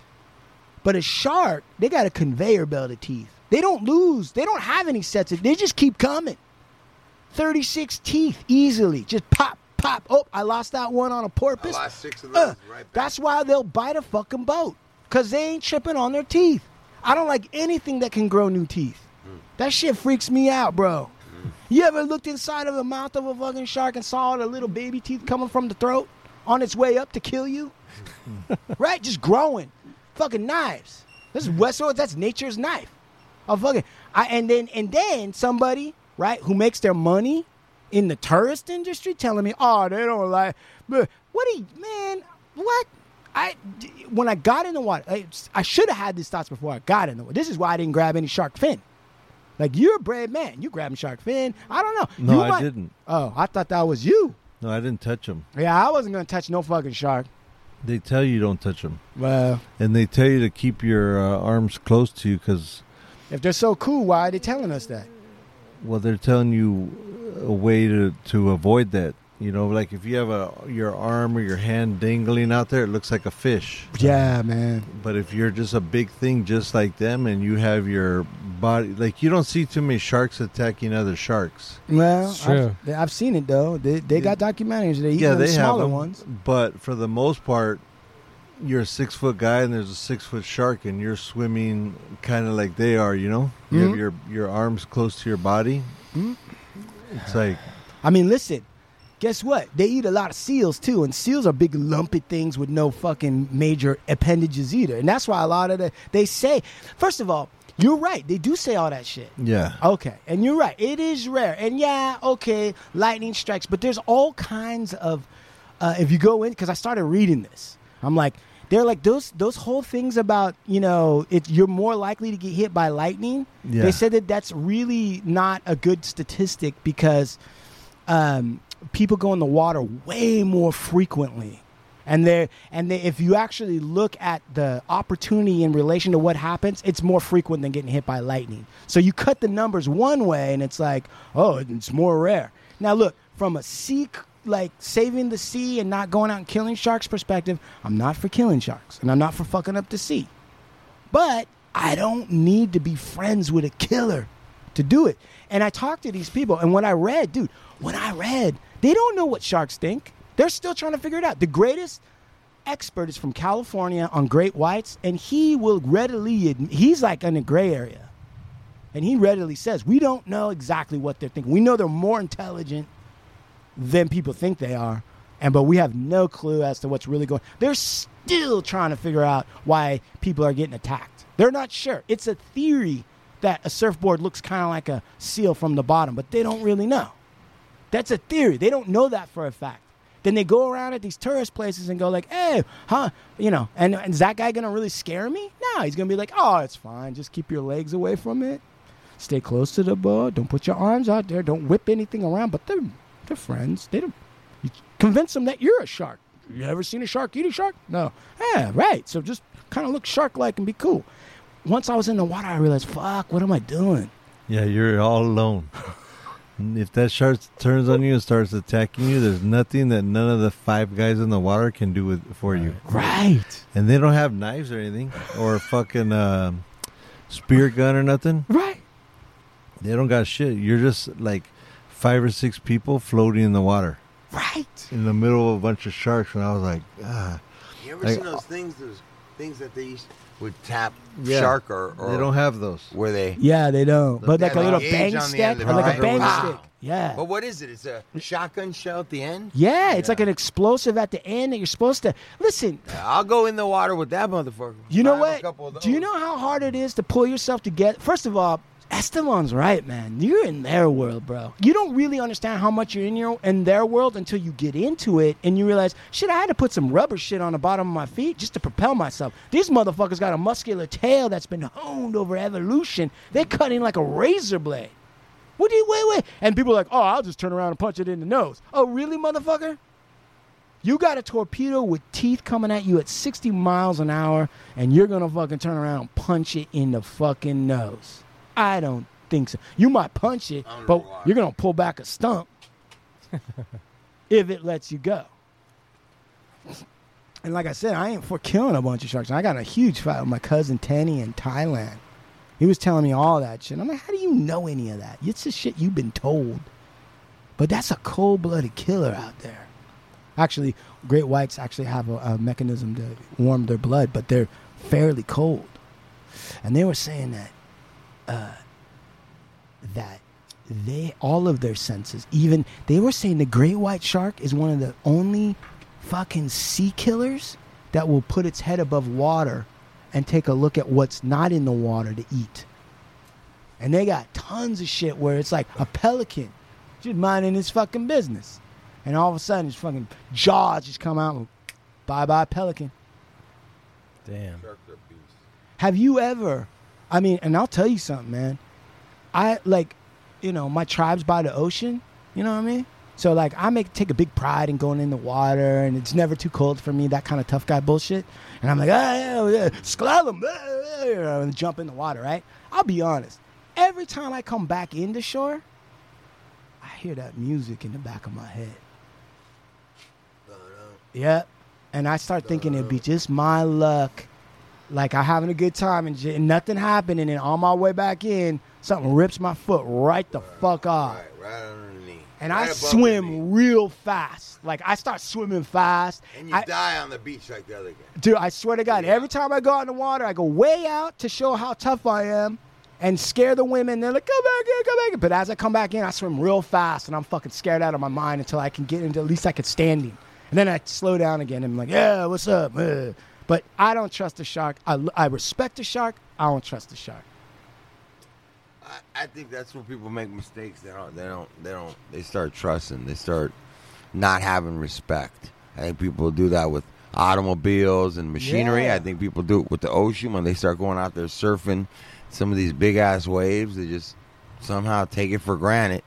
But a shark, they got a conveyor belt of teeth. They don't lose. They don't have any sets of. They just keep coming. 36 teeth easily. Just pop, pop. Oh, I lost that one on a porpoise. I lost six of those Uh, right back. that's why they'll bite a fucking boat. Because they ain't tripping on their teeth. I don't like anything that can grow new teeth. That shit freaks me out, bro. You ever looked inside of the mouth of a fucking shark and saw the little baby teeth coming from the throat on its way up to kill you? [LAUGHS] right? Just growing. Fucking knives. This is Westworld. That's nature's knife. Oh fucking. I, and then and then somebody right who makes their money in the tourist industry telling me, oh, they don't like. But what do you, man? What? I when I got in the water, I, I should have had these thoughts before I got in the water. This is why I didn't grab any shark fin. Like you're a brave man. You grabbing shark fin. I don't know. No, You I might- didn't. Oh, I thought that was you. No, I didn't touch them. Yeah, I wasn't gonna touch no fucking shark. They tell you don't touch them, Well, and they tell you to keep your uh, arms close to you because, if they're so cool, why are they telling us that? well, they're telling you a way to to avoid that. You know, like if you have a your arm or your hand dangling out there, it looks like a fish. Yeah, man. But if you're just a big thing, just like them, and you have your body, like you don't see too many sharks attacking other sharks. Well, true. I've, I've seen it though. They they got documentaries. They eat yeah, the they have smaller them, ones. but for the most part, you're a six foot guy and there's a six foot shark, and you're swimming kind of like they are. You know, you Mhm. have your your arms close to your body. Mhm. It's like I mean, listen. Guess what? They eat a lot of seals too, and seals are big lumpy things with no fucking major appendages either. And that's why a lot of the they say. First of all, you're right. They do say all that shit. yeah, Okay, and you're right. It is rare, and yeah, okay, lightning strikes, but there's all kinds of. Uh, if you go in, because I started reading this, I'm like, they're like those those whole things about you know it, you're more likely to get hit by lightning. Yeah. They said that that's really not a good statistic because um, people go in the water way more frequently. And they and they, if you actually look at the opportunity in relation to what happens, it's more frequent than getting hit by lightning. So you cut the numbers one way, and it's like, oh, it's more rare. Now look from a sea like saving the sea and not going out and killing sharks perspective, I'm not for killing sharks, and I'm not for fucking up the sea. But I don't need to be friends with a killer to do it. And I talked to these people, and when I read, dude, when I read, they don't know what sharks think. They're still trying to figure it out. The greatest expert is from California on great whites, and he will readily, he's like in a gray area. And he readily says, We don't know exactly what they're thinking. We know they're more intelligent than people think they are, and but we have no clue as to what's really going. They're still trying to figure out why people are getting attacked. They're not sure. It's a theory that a surfboard looks kind of like a seal from the bottom, but they don't really know. That's a theory. They don't know that for a fact. Then they go around at these tourist places and go like, "Hey, huh?" You know, and, and is that guy gonna really scare me? No, he's gonna be like, "Oh, it's fine. Just keep your legs away from it. Stay close to the boat. Don't put your arms out there. Don't whip anything around." But they're they're friends. They don't you convince them that you're a shark. You ever seen a shark eat a shark? No. Yeah, right. So just kind of look shark-like and be cool. Once I was in the water, I realized, fuck, what am I doing? Yeah, you're all alone. [LAUGHS] if that shark turns on you and starts attacking you, there's nothing that none of the five guys in the water can do with for you. Right. And they don't have knives or anything, or a fucking um spear gun or nothing. Right. They don't got shit. You're just like five or six people floating in the water. Right. In the middle of a bunch of sharks, and I was like, ah. You ever Like- seen those things? Those things that they used would tap Yeah. shark or, or They don't have those. where they Yeah, they don't. But like a little gauge bang on the stick, end of or it, like right? a bang Wow. stick. Yeah. But what is it? It's a shotgun shell at the end. Yeah, it's like an explosive at the end that you're supposed to listen. I'll go in the water with that motherfucker. You know I have a what? couple of Do you know how hard it is to pull yourself together? First of all, Estevan's right, man. You're in their world, bro. You don't really understand how much you're in your in their world until you get into it and you realize, shit, I had to put some rubber shit on the bottom of my feet just to propel myself. These motherfuckers got a muscular tail that's been honed over evolution. They're cutting like a razor blade. What do you wait, wait? And people are like, oh, I'll just turn around and punch it in the nose. Oh, really, motherfucker? You got a torpedo with teeth coming at you at 60 miles an hour, and you're gonna fucking turn around and punch it in the fucking nose. I don't think so. You might punch it, but you're gonna pull back a stump [LAUGHS] if it lets you go. And like I said, I ain't for killing a bunch of sharks. I got a huge fight with my cousin Tenny in Thailand. He was telling me all that shit. I'm like, how do you know any of that? It's the shit you've been told. But that's a cold blooded killer out there. Actually, great whites actually have a, a mechanism to warm their blood, but they're fairly cold. And they were saying that uh, that they all of their senses, even they were saying the great white shark is one of the only fucking sea killers that will put its head above water and take a look at what's not in the water to eat. And they got tons of shit where it's like a pelican just minding his fucking business. And all of a sudden his fucking jaws just come out and bye bye pelican. Damn. Have you ever I mean, and I'll tell you something, man. I like, you know, my tribe's by the ocean, you know what I mean? So like I make take a big pride in going in the water and it's never too cold for me, that kind of tough guy bullshit. And I'm like, ah, yeah, yeah, slalom, ah, ah," and jump in the water, right? I'll be honest. Every time I come back into shore, I hear that music in the back of my head. Yep. And I start thinking it'd be just my luck. Like I'm having a good time and, j- and nothing happened. And then on my way back in, something rips my foot right the fuck off. Right under the knee. And Right I above swim real fast. Like I start swimming fast. And you I- die on the beach like the other guy. Dude, I swear to God, every time I go out in the water, I go way out to show how tough I am and scare the women. They're like, come back in, come back in. But as I come back in, I swim real fast and I'm fucking scared out of my mind until I can get into at least I could standing. And then I slow down again and I'm like, yeah, what's up? Uh. But I don't trust the shark. I, I respect the shark. I don't trust the shark. I, I think that's where people make mistakes. They don't. They don't. They don't. They start trusting. They start not having respect. I think people do that with automobiles and machinery. Yeah. I think people do it with the ocean when they start going out there surfing some of these big ass waves. They just somehow take it for granted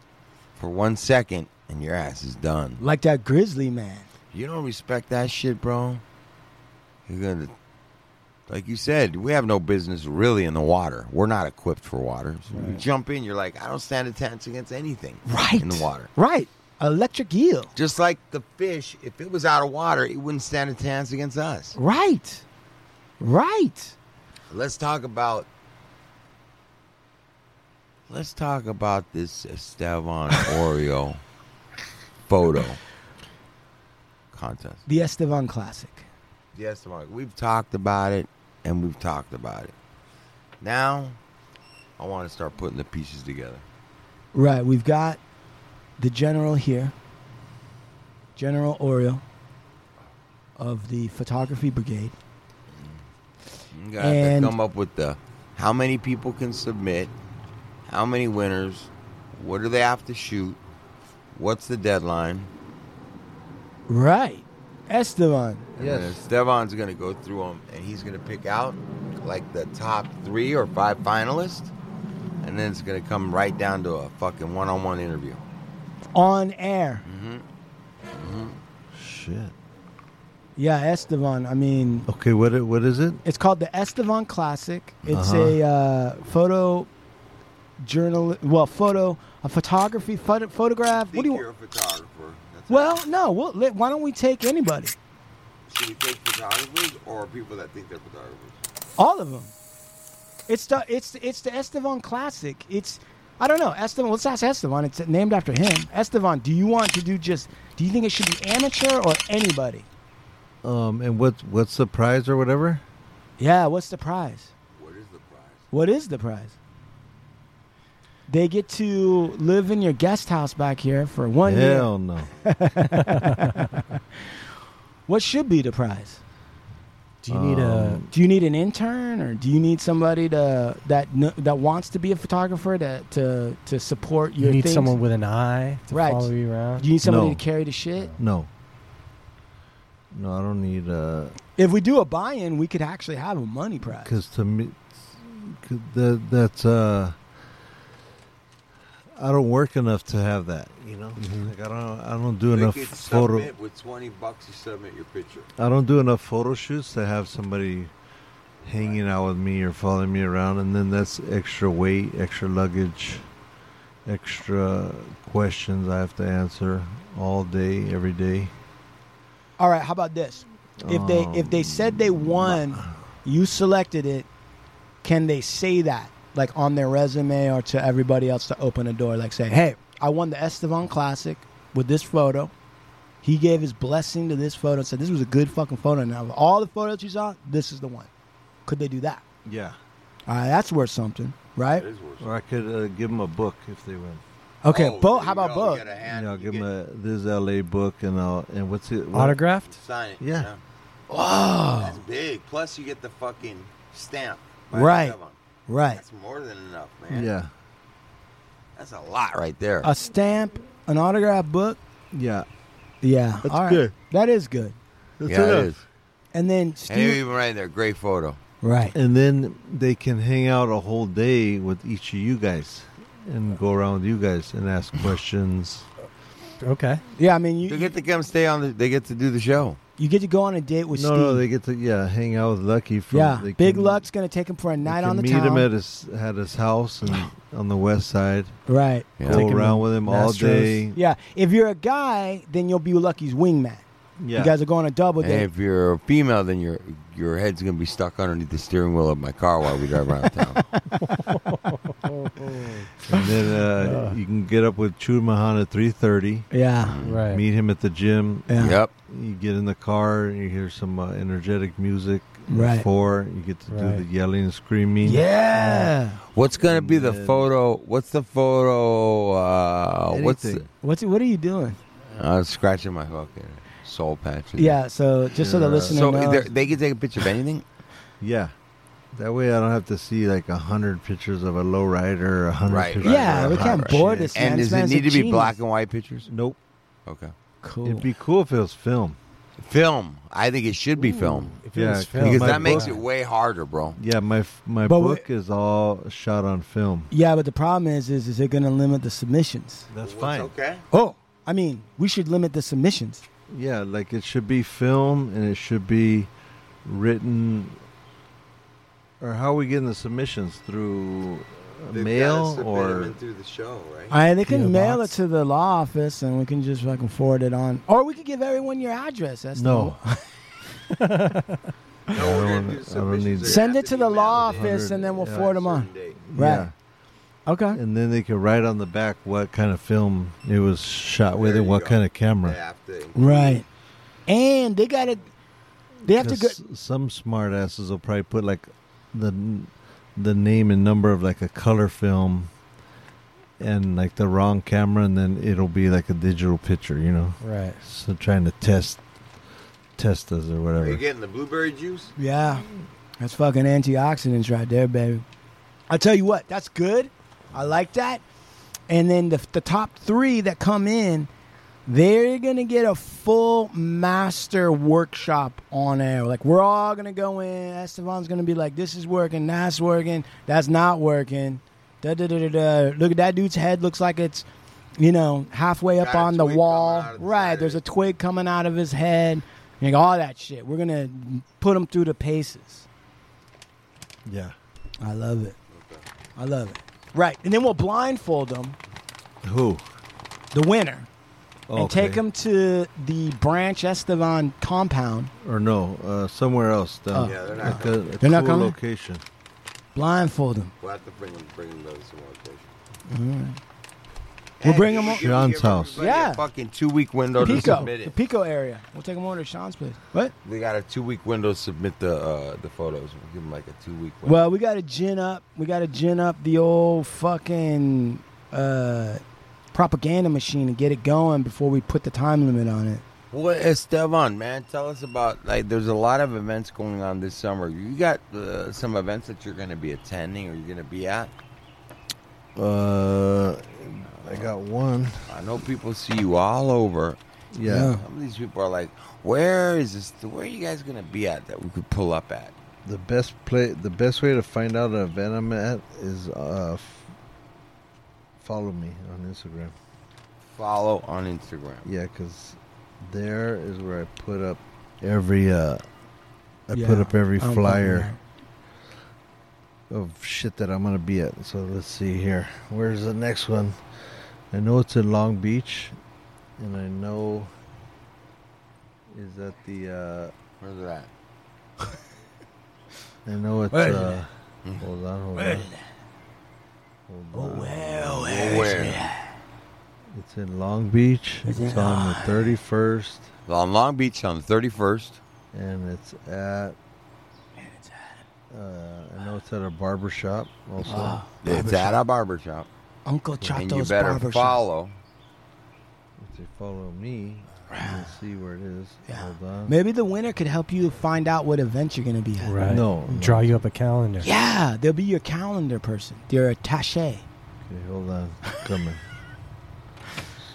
for one second, and your ass is done. Like that grizzly man. You don't respect that shit, bro. You're gonna, like you said, we have no business really in the water. We're not equipped for water. So you jump in, you're like, I don't stand a chance against anything Right. in the water. Right. Electric eel. Just like the fish, if it was out of water, it wouldn't stand a chance against us. Right. Right. Let's talk about. Let's talk about this Estevan [LAUGHS] Oriol photo contest. The Estevan Classic. Yes, Mark. We've talked about it, and we've talked about it. Now, I want to start putting the pieces together. Right. We've got the general here, General Oreo of the Photography Brigade. You got And- to come up with the how many people can submit, how many winners, what do they have to shoot, what's the deadline. Right. Estevan. And then Estevan's going to go through them, and he's going to pick out like the top three or five finalists, and then it's going to come right down to a fucking one-on-one interview. On air. Shit. Yeah, Estevan. I mean, Okay, what it- what is it? it's called the Estevan Classic. It's Uh-huh. a uh, photo journal, well, photo, a photography, photo, photograph. What do you? you're a photographer. That's Well, no. We'll, let- why don't we take anybody? Should we take photographers or people that think they're photographers? All of them. It's the it's it's the Estevan Classic. It's I don't know Estevan. Let's ask Estevan. It's named after him. Estevan, do you want to do just? Do you think it should be amateur or anybody? Um, and what's what's the prize or whatever? Yeah. What's the prize? What is the prize? What is the prize? They get to live in your guest house back here for one year. Hell no. [LAUGHS] What should be the prize? Do you need a? Um, Do you need an intern, or do you need somebody to that that wants to be a photographer to to to support your? You need things? someone with an eye to Right. follow you around. Do you need somebody No. to carry the shit? No. No, I don't need a. If we do a buy-in, we could actually have a money prize. because to me, that that's uh, I don't work enough to have that. You know, mm-hmm. like I don't I don't do enough photo. with twenty bucks. You submit your picture. I don't do enough photo shoots to have somebody hanging out with me or following me around, and then that's extra weight, extra luggage, extra questions I have to answer all day, every day. All right, how about this? If they if they said they um, won, you selected it. Can they say that like on their resume or to everybody else to open a door? Like say, hey, I won the Estevan Classic with this photo. He gave his blessing to this photo and said this was a good fucking photo. Now of all the photos you saw, this is the one. Could they do that? Yeah. All right, that's worth something, right? Worth something. Or I could uh, give them a book if they win. Okay, Oh, boat. How you about go. You boat? get a hand, Yeah, I'll give get- them a this LA book and I'll and what's it? what- Autographed? Sign it. Yeah. Wow. That's big. Plus, you get the fucking stamp. by Right. Estevan. Right. That's more than enough, man. Yeah, That's a lot right there. A stamp, an autograph book. yeah. Yeah, That's all right. good. That is good. That's yeah, enough. it is. And then And Steve, you even right there. Great photo. right? And then they can hang out a whole day with each of you guys and go around with you guys and ask questions. Okay. Yeah, I mean, you They get to come stay on the. They get to do the show. You get to go on a date with no, Steve. no, they get to yeah hang out with Lucky. From, yeah, they Big can- Luck's gonna take him for a night on the meet town. him at his at his house and [LAUGHS] on the west side. right. Yeah. Go Take around to with him all day. Yeah. If you're a guy, then you'll be Lucky's wingman. Yeah, You guys are going on a double And date. if you're a female, then your your head's gonna be stuck underneath the steering wheel of my car while we drive around town. [LAUGHS] and then uh, you can get up with Chumahan at three thirty. yeah. Right. Meet him at the gym. Yeah. Yep. You get in the car, you hear some uh, energetic music. Right. Before you get to do the yelling and screaming. Yeah. What's gonna be the And- photo? What's the photo? Uh, what's the, Anything. What's what are you doing? I'm scratching my fucking soul patch. Yeah. So just so the listener So knows. they're- they can take a picture of anything. [LAUGHS] Yeah. That way I don't have to see like a hundred pictures of a low rider, a hundred Right, pictures. yeah, of we a can't hot bore this man. and does it man's a need to be genius. black and white pictures? Nope. Okay. Cool. It'd be cool if it was film. Film. I think it should be film If it Yeah, was 'cause film, because my that makes book- it way harder, bro. Yeah, my f- my But book is all shot on film. yeah, but the problem is, is, is it going to limit the submissions? That's fine. Okay. Oh, I mean, we should limit the submissions. Yeah, like it should be film and it should be written. Or how are we getting the submissions through uh, mail or through the show, right? All right, they can PO mail box. it to the law office, and we can just fucking forward it on, or we could give everyone your address. That's the- [LAUGHS] no? No, I don't- do I don't need- They Send it to the law office, and then we'll Yeah. forward them on. date. Right. Yeah. Okay. And then they can write on the back what kind of film it was shot with There and what go. kind of camera. have to include- Right. And they gotta. They have to go. 'Cause Some smart asses will probably put like the the name and number of like a color film and like the wrong camera, and then it'll be like a digital picture. You know, Right. so trying to test test us or Are you whatever. getting the blueberry juice? Yeah. That's fucking antioxidants right there, baby. I tell you what, that's good. I like that. And then the the top three that come in, they're gonna get a full master workshop on air. Like we're all gonna go in. Estevan's gonna be like, "This is working. That's working. That's not working." Da da da da da. Look at that dude's head. Looks like it's, you know, halfway up on the wall. coming out of the Right. There's a twig coming out of his head. Like all that shit. We're gonna put him through the paces. Yeah. I love it. I love it. Right, and then we'll blindfold them, Who? the winner, and Okay. take them to the Branch Estevan compound. or no? Uh, somewhere else. Down. Oh. Yeah, they're not Like coming. a, a They're not cool coming? location. Blindfold them. We'll have to bring them, bring them to some location. We'll bring you o- give- Sean's give house. Yeah. fucking two week window to Pico, submit the it. Pico area. We'll take them over to Sean's place. What? They got a two week window to submit the uh, the photos. We'll give them like a two week window. Well, we got to gin up. We got to gin up the old fucking uh, propaganda machine and get it going before we put the time limit on it. What Estevan, man? Tell us about like. There's a lot of events going on this summer. You got uh, some events that you're going to be attending or you're going to be at. Uh, I got one. I know people see you all over. Yeah. Yeah. Some of these people are like, "Where is this? Where are you guys going to be at that we could pull up at?" The best play, the best way to find out an event I'm at is uh, f- follow me on Instagram. Follow on Instagram. Yeah, because there is where I put up every uh, I Yeah, put up every I'm flyer of shit that I'm gonna be at. So let's see here. Where's the next one? I know it's in Long Beach, and I know is that the uh, Where's it at? I know it's Where is uh, hold on, hold on. Hold on. Well, Where? It's in Long Beach. Is It's it? on the 31st, On Long Beach on the 31st. and it's at. Uh, I know it's at a barber shop also. Ah, It's at a barber shop. Uncle Chato's and you Chato's better barbershop. follow. If they follow me, you'll see where it is. Yeah. Hold on. Maybe the winner could help you find out what event you're going to be at. Right. No, no. Draw you up a calendar. Yeah, they'll be your calendar person. They're attache. Okay, hold on. Coming.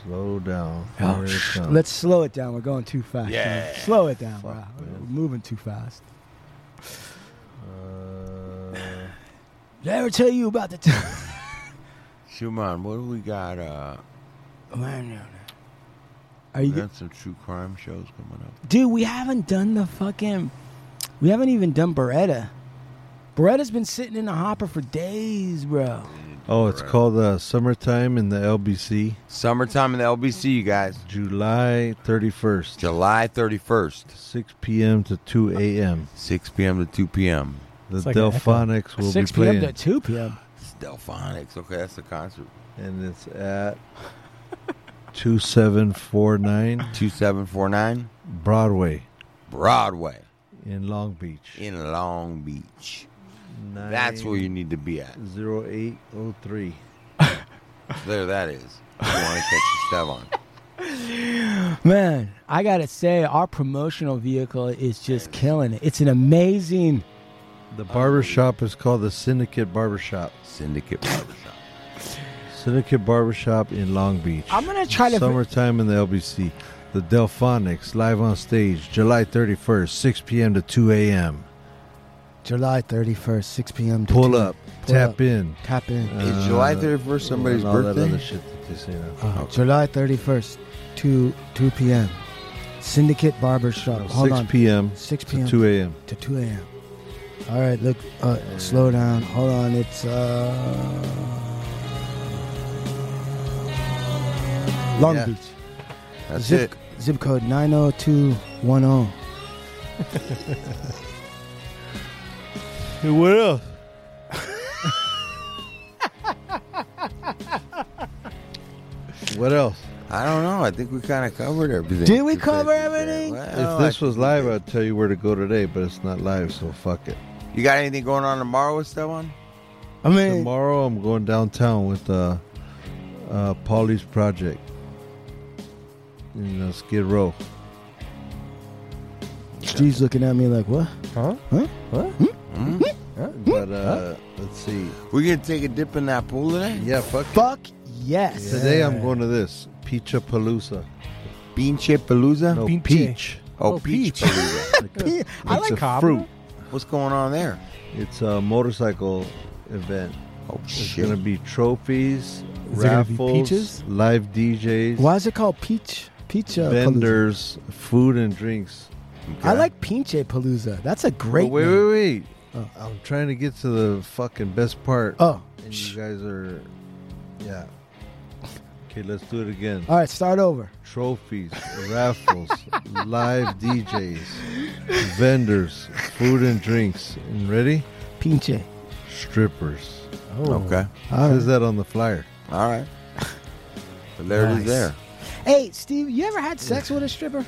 Slow down. Oh, sh- Let's slow it down. We're going too fast. Yeah. Sean. Slow it down, bro. Man. We're moving too fast. Uh, [SIGHS] Did I ever tell you about the time? [LAUGHS] Chumahan, what do we got? Uh, Are you we got some true crime shows coming up. Dude, we haven't done the fucking. We haven't even done Beretta. Beretta's been sitting in the hopper for days, bro. oh, it's called uh, Summertime in the LBC, Summertime in the LBC, you guys. July 31st, July 31st, 6 p.m. to 2 a.m. 6 p.m. to 2 p.m. The like. Delfonics will 6 be playing, p.m. to 2 p.m. It's Delfonics. Okay, that's the concert. and it's at 2749 2749 Broadway Broadway in Long Beach. in Long Beach. That's where you need to be at. 0803. [LAUGHS] There, that is. If you want to catch your step on. Man, I gotta say, our promotional vehicle is just killing it. It's an amazing. The barbershop is called the Syndicate Barbershop. Syndicate Barbershop. Syndicate Barbershop in Long Beach. I'm gonna try to. Summertime in the LBC. The Delfonics live on stage July 31st, 6 p.m. to 2 a.m. July 31st, 6 p.m. to Pull 2. up, Pull tap up. in. Tap in. Is July 31st somebody's and all that other shit that they say now. Uh, July 31st, 2 2 p.m. Syndicate Barber Shop. Hold 6 on. p.m. 6 p.m. to p.m. 2 a.m. to 2 a.m. All right, look, uh, slow down. Hold on, it's uh, Long Yeah. Beach. That's zip, it. Zip code 90210. Hey, what else? what else? I don't know. I think we kind of covered everything. Did we cover everything? Well, if this was live. I'd tell you where to go today, but it's not live, so fuck it. You got anything going on tomorrow with Stevan? I mean, Tomorrow, I'm going downtown with uh, uh, Polly's project in uh, Skid Row. Steve's looking at me like, what? Huh? Huh? What? Hmm? But uh, let's see. We gonna take a dip in that pool today? Yeah, fuck. it. Fuck yes. Today, I'm going to this Pizza Palooza. Beanche Palooza? No, Pinche. peach. Oh, Oh, peach. peach. Palooza. I It's [LAUGHS] like a [LAUGHS] fruit. What's going on there? It's a motorcycle event. Oh There's shit! gonna be trophies, Is there be raffles, peaches? live DJs, Why is it called Peach? Peach uh, Palooza? vendors, food and drinks. I like Pinche Palooza. That's a great But wait, name. wait, wait! Oh. I'm trying to get to the fucking best part. Oh, and you guys are, yeah. Okay, let's do it again. all right, start over. Trophies, raffles, [LAUGHS] live DJs, vendors, food and drinks. And ready? Pinche. Strippers. Oh. Okay. All Says right. that on the flyer. All right. [LAUGHS] But there it Nice. is. There. Hey, Steve, you ever had sex with a stripper?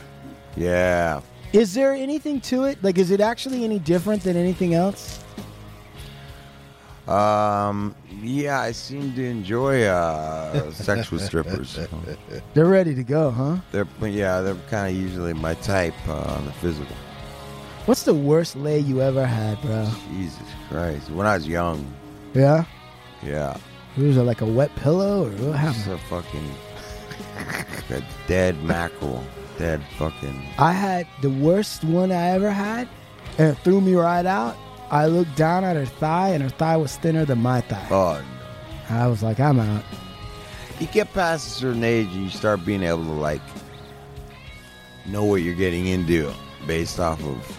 Yeah. Is there anything to it? Like, is it actually any different than anything else? Um. Yeah, I seem to enjoy uh, sex with strippers. [LAUGHS] They're ready to go, huh? They're yeah, they're kind of usually my type uh, on the physical. What's the worst lay you ever had, bro? Jesus Christ! When I was young, Yeah? yeah, Was it like a wet pillow or what just happened? a fucking a dead mackerel, dead fucking. I had the worst one I ever had, and it threw me right out. I looked down at her thigh, and her thigh was thinner than my thigh. Oh, I was like, I'm out. you get past a certain age and you start being able to like know what you're getting into based off of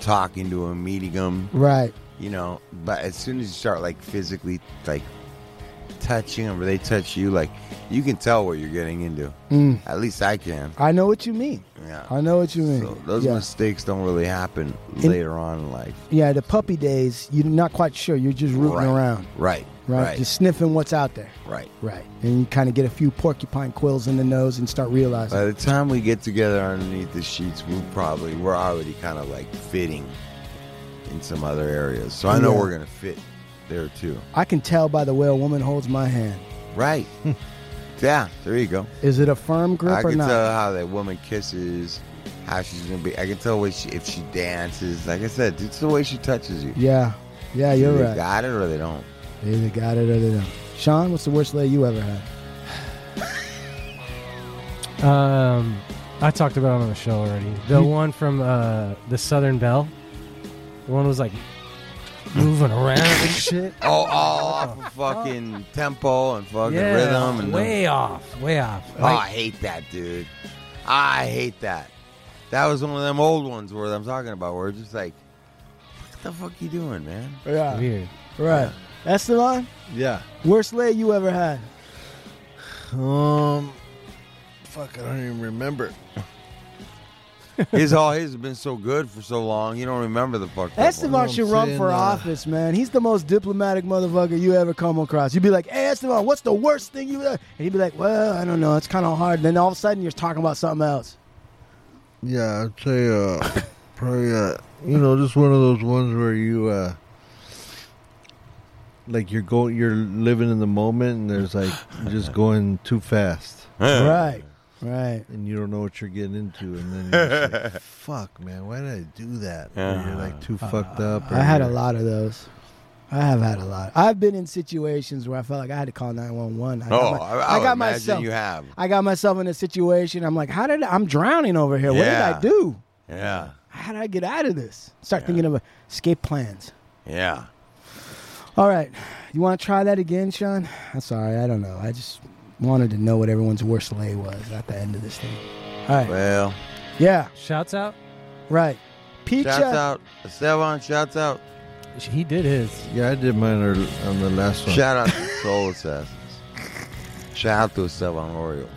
talking to them, meeting them, Right. you know. But as soon as you start like physically like touching them or they touch you, like you can tell what you're getting into. Mm. At least I can. I know what you mean. Yeah. I know what you mean. So those yeah. mistakes don't really happen In- later on in life. yeah, the puppy days, you're not quite sure. You're just rooting Right. around, Right. right? Right. Just sniffing what's out there, right. right? And you kind of get a few porcupine quills in the nose and start realizing. By the time we get together underneath the sheets, we probably we're already kind of like fitting in some other areas. So I know Yeah. we're gonna fit there too. I can tell by the way a woman holds my hand. Right. [LAUGHS] yeah. There you go. Is it a firm grip I or can not? tell how that woman kisses, how she's gonna be. I can tell what she, if she dances. Like I said, it's the way she touches you. Yeah, yeah, you're they right. Got it or they don't. They either got it or they don't. Sean, what's the worst lay you ever had? Um, I talked about it on the show already. The one from uh, the Southern Belle. The one was like moving around and [LAUGHS] shit. Oh, all off of fucking tempo and fucking yeah, rhythm and way off, way off. Oh, I hate that, dude. I hate that. That was one of them old ones where I'm talking about, where it's just like, what the fuck you doing, man? Yeah, Weird. right. Estevan, Yeah. worst lay you ever had? [SIGHS] Um. Fuck, I don't even remember. [LAUGHS] His all his has been so good for so long, you don't remember the fuck. Estevan I'm should run for office, man. He's the most diplomatic motherfucker you ever come across. You'd be like, "Hey, Estevan, what's the worst thing you?" Ever? And he'd be like, "Well, I don't know. It's kind of hard." And then all of a sudden, you're talking about something else. Yeah, I'd say uh, probably uh, you know, just one of those ones where you uh, like you're going, you're living in the moment, and there's like just going too fast, Right, right. and you don't know what you're getting into, and then you're just like, [LAUGHS] "Fuck, man, why did I do that?" Or you're like too fucked uh, up. or I had a lot of those. I have had a lot. I've been in situations where I felt like I had to call nine one one. Oh, I, I, would imagine you have. I got myself in a situation. I'm like, how did I, I'm drowning over here? What did I do? Yeah, How did I get out of this? Start thinking of uh, escape plans. yeah. All right, you want to try that again, Sean? I'm sorry, I don't know. I just wanted to know what everyone's worst lay was at the end of this thing. All right, Well, Yeah, Shouts out. right. Peach. Shouts out. Estevan, shouts out. He did his. Yeah, I did mine on the last one. Shout out to Soul Assassins. Shout out to Estevan Oriol.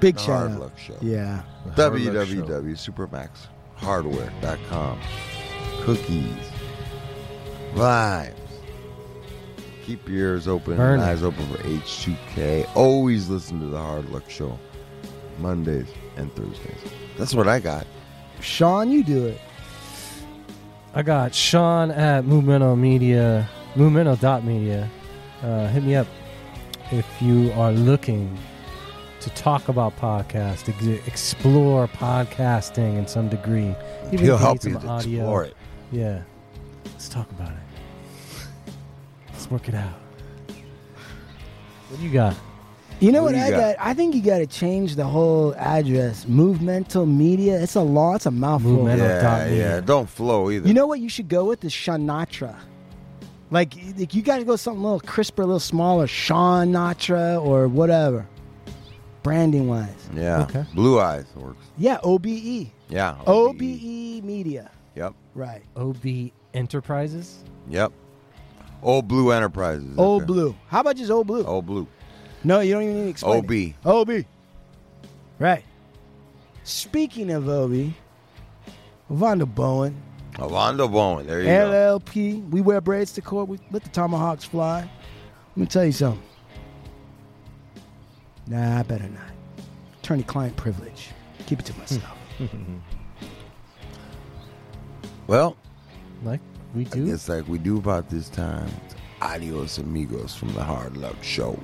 Big The shout Hard out. Luck Show. Yeah. The Hard Luck Show. www.supermaxhardware.com. Cookies. Vibes. Keep your ears open Burn and eyes open for H2K. Always listen to the Hard Luck Show. Mondays and Thursdays. That's what I got. Sean, you do it. I got Sean at Movemento Media, Movemento.media. Uh, hit me up if you are looking to talk about podcast, ex- explore podcasting in some degree. Even He'll help you to audio. explore it. Yeah. Let's talk about it. Let's work it out. What do you got? You know What what, you I got? got? I think you got to change the whole address. Movemental Media. It's a law. It's a mouthful. Movemental. Yeah, dot yeah. Don't flow either. You know what you should go with is Shanatra. Like, like you got to go something a little crisper, a little smaller, Sean Natra or whatever. Branding wise, yeah. Okay. Blue Eyes works. yeah, OBE, Yeah. OBE Media, Yep. right? OB Enterprises? Yep. Old Blue Enterprises. Old there. Blue. How about just Old Blue? Old Blue. No, you don't even need to explain. OB. it. OB. Right. Speaking of OB, Vonda Bowen, oh, Avondo Bowen. There you go. LLP. We wear braids to court. We let the tomahawks fly. Let me tell you something. Nah, I better not. Attorney-client privilege. Keep it to myself. [LAUGHS] Well, Like we do? guess like we do about this time. Adios amigos from the Hard Luck Show.